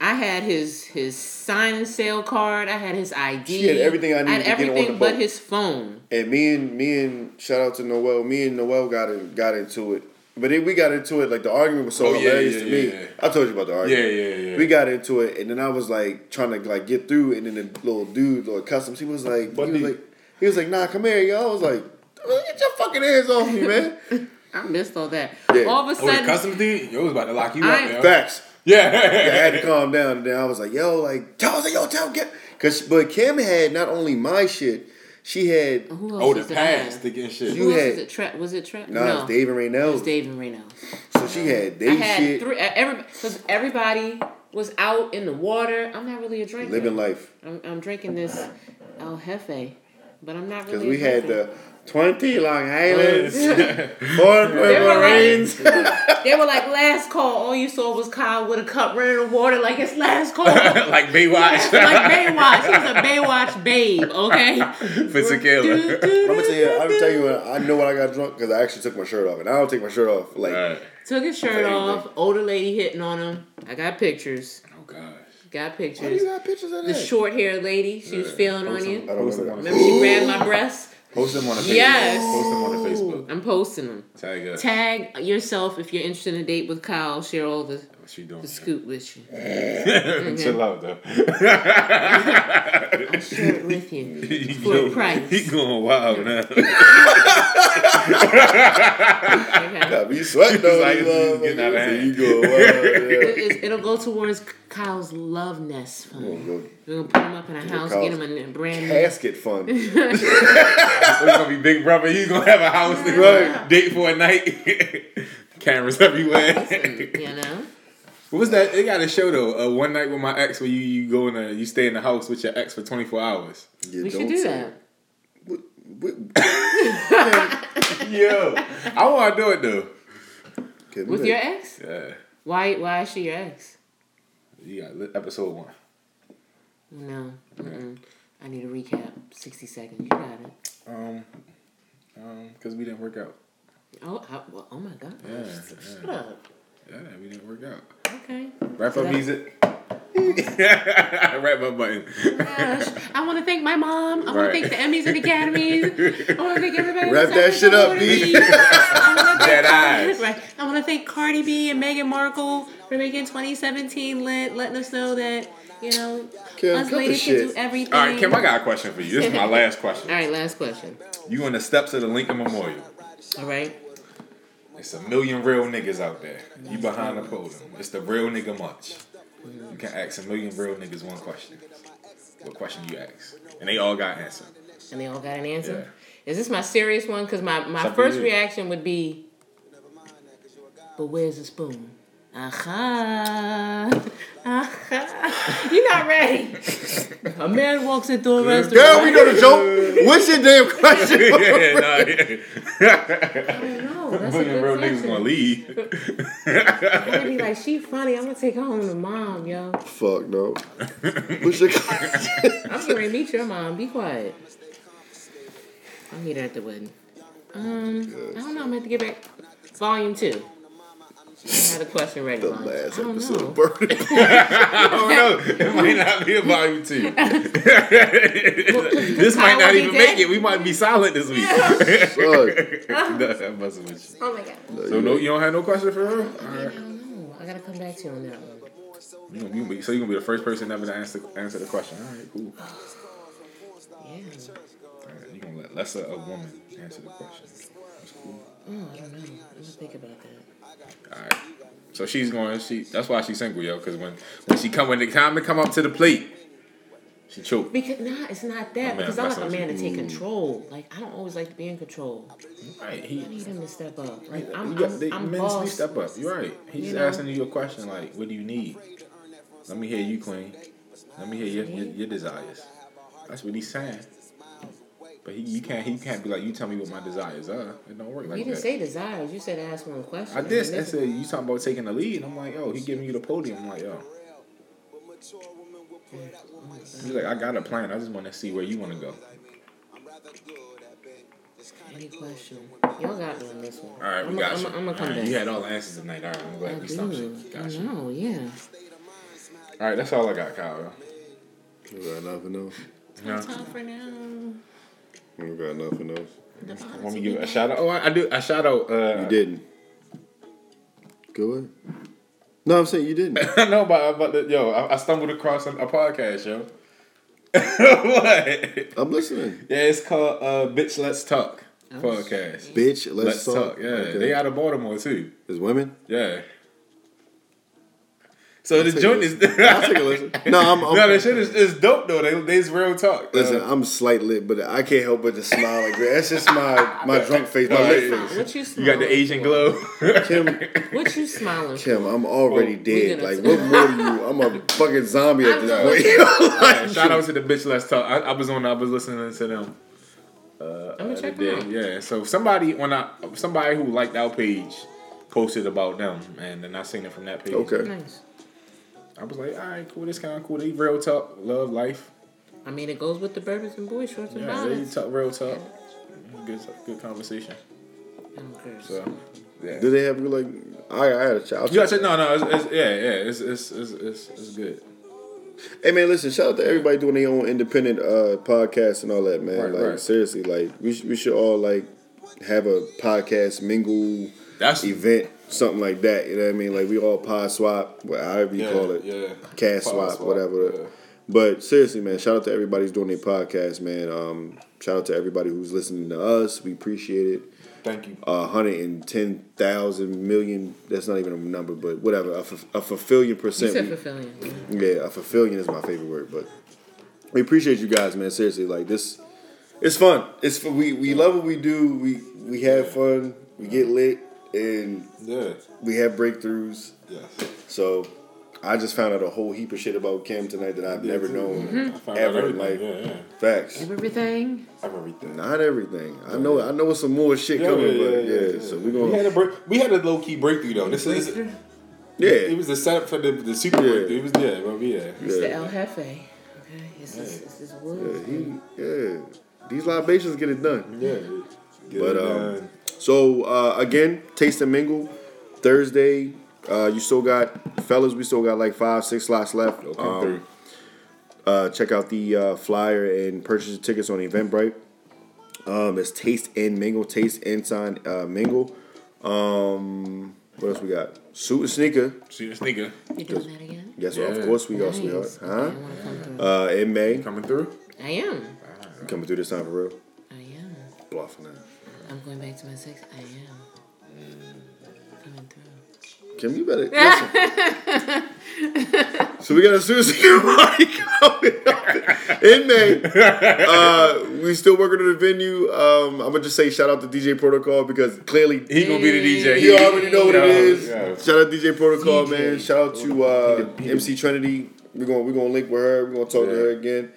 I had his his sign and sale card. I had his ID. She had everything I needed had to get on everything the but his phone. And me and me and shout out to Noel. Me and Noel got in, got into it, but then we got into it like the argument was so Oh, hilarious yeah, to me. yeah, yeah. I told you about the argument. yeah, yeah. Yeah. We got into it, and then I was like trying to like get through, and then the little dude or customs, he was like, What he was like, he was like, nah, come here, yo. I was like, get your fucking hands off me, man. I missed all that. Yeah. All of a Oh, the sudden, customs dude? Yo was about to lock you I- up, yo. Facts. Yeah. I had to calm down, and then I was like, yo, like, tell us, yo, tell Kim, cause but Kim had not only my shit, she had who else Oh, the was it I had? past thinking shit. You Who else had- was it? Tra- was it Trap? nah, it no, was Dave and it was Dave and Reno. So she had I they had shit, three. Every because everybody was out in the water. I'm not really a drinker. living life. I'm, I'm drinking this El Jefe, but I'm not really. Because we a had the 20 Long Islands, four They were Marines. They were like last call. All you saw was Kyle with a cup running the water like it's last call. like Baywatch. like Baywatch. He was a Baywatch babe. Okay. For tequila. I'm gonna tell you, I'm gonna tell you, when I know when I got drunk because I actually took my shirt off, and I don't take my shirt off like Right. Took his shirt off. Older lady hitting on him. I got pictures. Oh gosh. Got Why do you pictures. got pictures of that? The short haired lady. She was feeling on you. I you. don't Post know. them on. Remember she grabbed my breast? Post them on the Facebook. Yes. Post them on the Facebook. I'm posting them. Tag us. Tag yourself if you're interested in a date with Kyle. Share all the, What she doing? the scoop with you. Chill out though. I'll share it with you. he, For a price. he going wild now. Okay. Got me sweating though. like, these it's getting out of motherfuckers. hand. You go. Yeah. it, it'll go towards Kyle's love nest fund. Go We're gonna put him up in a house, Kyle's get him a brand new. Casket fund. It's gonna be Big Brother. He's gonna have a house. Right. Date for a night. Cameras everywhere. You know, What was that? They got a show though. Uh, one night with my ex, where you you go in a, you stay in the house with your ex for twenty four hours. You we should don't do say. that. Yo, I want to do it though. With look. your ex? Yeah, Why? Why is she your ex? you got episode one. No. I need a recap. Sixty seconds. You got it. Um, um, because we didn't work out. Oh, I, well, oh my god. Yeah, Shut up. Yeah, we didn't work out. Okay. Wrap up that- music. Wrap up button. Gosh, I want to thank my mom. I want Right. to thank the Emmys and Academies. I want to thank everybody. Wrap that shit up, support B. me. I wanna thank- Dead eyes. Right. I want to thank Cardi B and Meghan Markle for making 2017 lit, letting us know that you know Kim, us ladies can do everything. All right, Kim, I got a question for you. This is my last question. All right, last question. You on the steps of the Lincoln Memorial. All right. It's a million real niggas out there. You behind the podium. It's the real nigga munch. You can ask a million real niggas one question. What question you ask? And they all got answer. And they all got an answer. Is this my serious one? Because my, my first reaction would be, but where's the spoon? Aha. Aha. You're not ready. a man walks into a restaurant. Girl, we know the joke. What's your damn question? yeah, nah, yeah. I don't know. That's a million real good niggas question. gonna leave. I'm gonna be like, she funny. I'm gonna take her home to mom, yo. Fuck no. What's your question? I'm getting ready to meet your mom. Be quiet. I'll meet her at the wedding. Um, I don't know. I'm gonna have to get back. Volume two. I had a question ready. The Volume. last I don't episode know. of Burning. I don't know. It might not be a volume two. this might not even dead. make it. We might be silent this week. Fuck. no, I'm messing with. Oh my god. So no, you don't have no question for her. All I right. don't know. I gotta come back to you on that one. You gonna, gonna be, so you gonna be the first person ever to answer answer the question. All right, cool. Yeah. All right, you gonna let lesser a woman answer the question. That's cool. Oh, I don't know. I'm gonna think about that. All right. So she's going. She. That's why she's single, yo. Because when when she come when the time to come up to the plate, she choke. Because nah, it's not that. Oh, because I like a man to take control. Like I don't always like to be in control. Right. I He. need him to step up. Like I'm, You got, I'm, they, I'm boss. step up. You're right. He's You know? asking you a question like, "What do you need?" Let me hear you, Queen. Let me hear your your, your desires. That's what he's saying. But he, you can't he can't be like you tell me what my desires are. It don't work like that. You didn't that. say desires. You said ask one question. I did. I this- said you talking about taking the lead. And I'm like, yo, he giving you the podium. I'm like, yo. He's like, I got a plan. I just want to see where you want to go. Any question? Y'all got me on this one. All right, we I'm got I'm you. I'm gonna come right, back. You had all the answers tonight. All right, I'm glad I we stopped you. Got I you. know, yeah. All right, that's all I got, Kyle. We got nothing else. No. Time for now. We got nothing else. The Want me to give a shout out? Oh, I, I do. A shout out. Uh, You didn't. Go ahead. No, I'm saying you didn't. I know about about the yo. I, I stumbled across a, a podcast, yo. what? I'm listening. Yeah, it's called uh, "Bitch Let's Talk" podcast. Bitch, let's, Let's, talk. Yeah, Okay. they out of Baltimore too. It's women. Yeah. So the take a joint is. I'll take a listen. No, I'm. I'm no, the shit is, is dope though. They they's real talk. Listen, Uh, I'm slightly, but I can't help but to smile like that. That's just my my drunk face, my lit face. What you smiling? you smiling got the Asian for? glow. Kim, What you smiling for? Kim, I'm already Oh, dead. Like, what more do you? I'm a fucking zombie at this know. point. Yeah, shout out to the bitch. Let's talk. I, I was on. I was listening to them. Uh, I'm gonna uh, check them out. Yeah. So somebody when I somebody who liked our page posted about them, and then I seen it from that page. okay. Nice. I was like, all right, cool. This kind of cool. They real talk, love life. I mean, it goes with the bourbons and boy shorts and Yeah, they talk real talk. Good, good conversation. I. So, yeah. Do they have you like? I, I had a child. You gotta check. No, no. It's, it's, yeah, yeah. It's it's, it's it's it's good. Hey man, listen! Shout out to everybody doing their own independent uh, podcasts and all that, man. Right, like right. seriously, like we sh- we should all like have a podcast mingle That's event, something like that. You know what I mean? Like we all pod swap, wha- however you yeah, call it, Yeah. cast swap, swap, whatever. yeah. But seriously, man, shout out to everybody who's doing their podcast, man. Um, shout out to everybody who's listening to us. We appreciate it. Thank you. A hundred and ten thousand million. That's not even a number, but whatever. A, f- a fulfillion You percent. said we- fulfilling. yeah, a fulfillion is my favorite word, but we appreciate you guys, man. Seriously, like this, it's fun. It's fu- we we love what we do. We we have fun. We get lit, and Yeah. we have breakthroughs. Yes. So, I just found out a whole heap of shit about Kim tonight that I've never known. I found Ever, everything. like- yeah, yeah. Facts. Everything. Everything. Not everything. I know. I know some more shit Yeah, coming, yeah, but yeah, yeah. yeah, So we We had gonna a break, we had a low key breakthrough though. This is Yeah. it yeah. was the setup for the the super Yeah. breakthrough. It was yeah, well, yeah. It's the El Jefe. Okay, it's this, it's this Yeah, he, yeah. These libations get it done. Yeah. Get But it um, done. So uh, again, taste and mingle Thursday. Uh, you still got fellas. We still got like five, six slots left. It'll Um, uh, check out the uh, flyer and purchase the tickets on Eventbrite. Um, it's taste and mingle, taste and sign uh, mingle. Um, what else we got? Suit and sneaker. Suit and sneaker You doing that again? Yes, Yeah. of course we are, Nice. sweetheart. Okay, Huh? I wanna come through. Uh, in May, coming through. I am. Coming through this time for real. I am. Bluffing that. I'm going back to my sex. I am. Coming through. Kim, you better listen. so we got a suicide party coming up in May. Uh, we still working on the venue. Um, I'm gonna just say shout out to DJ Protocol because clearly He gonna be the DJ. you already know what it Yeah, is. yeah. Shout out DJ Protocol, DJ. man. Shout out to uh, He the- he the- MC Trinity. We're gonna we're gonna link with her. We're gonna talk to her again.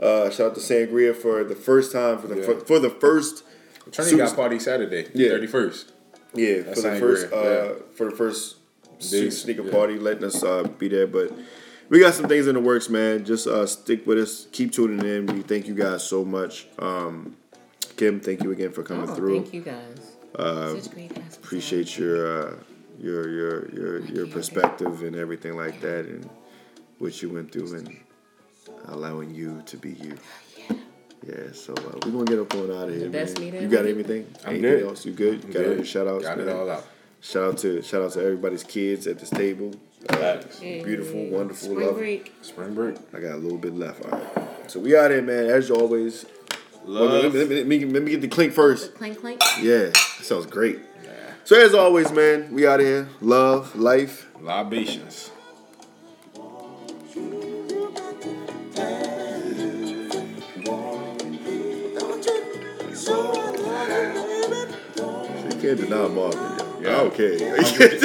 Uh, shout out to Sangria for the first time for the Yeah. for, for the first Trinity got party Saturday, Yeah. thirty first. Yeah, for the Sangria, first uh, yeah. for the first su- Days, sneaker yeah. party, letting us uh, be there. But we got some things in the works, man. Just uh, stick with us. Keep tuning in. We thank you guys so much. Um, Kim, thank you again for coming Oh, through. thank you guys. Uh, Such great appreciate your uh, your your your your perspective and everything like that, and what you went through, and allowing you to be you. Yeah, so uh, we're gonna get up on out of here, best man. meeting You got ever. anything? I'm anything good. else? You good? You got Good. all your shout outs, Got man? it all out. Shout out to shout out to everybody's kids at this table. Uh, Facts. beautiful, wonderful, Spring lovely. break. Spring break. I got a little bit left. All right. So we out here, man. As always. Well, let, Love. me, let, me, let me- let me get the clink first. Clank clank. Yeah, that sounds great. So as always, man, we out here. Love, life. Libations. Can't deny Marvin. Yo. Yeah. Okay.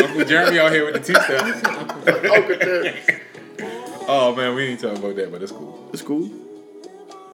Uncle Jeremy out here with the two step. Uncle Terry. Oh man, we ain't talking about that, but it's cool. It's cool.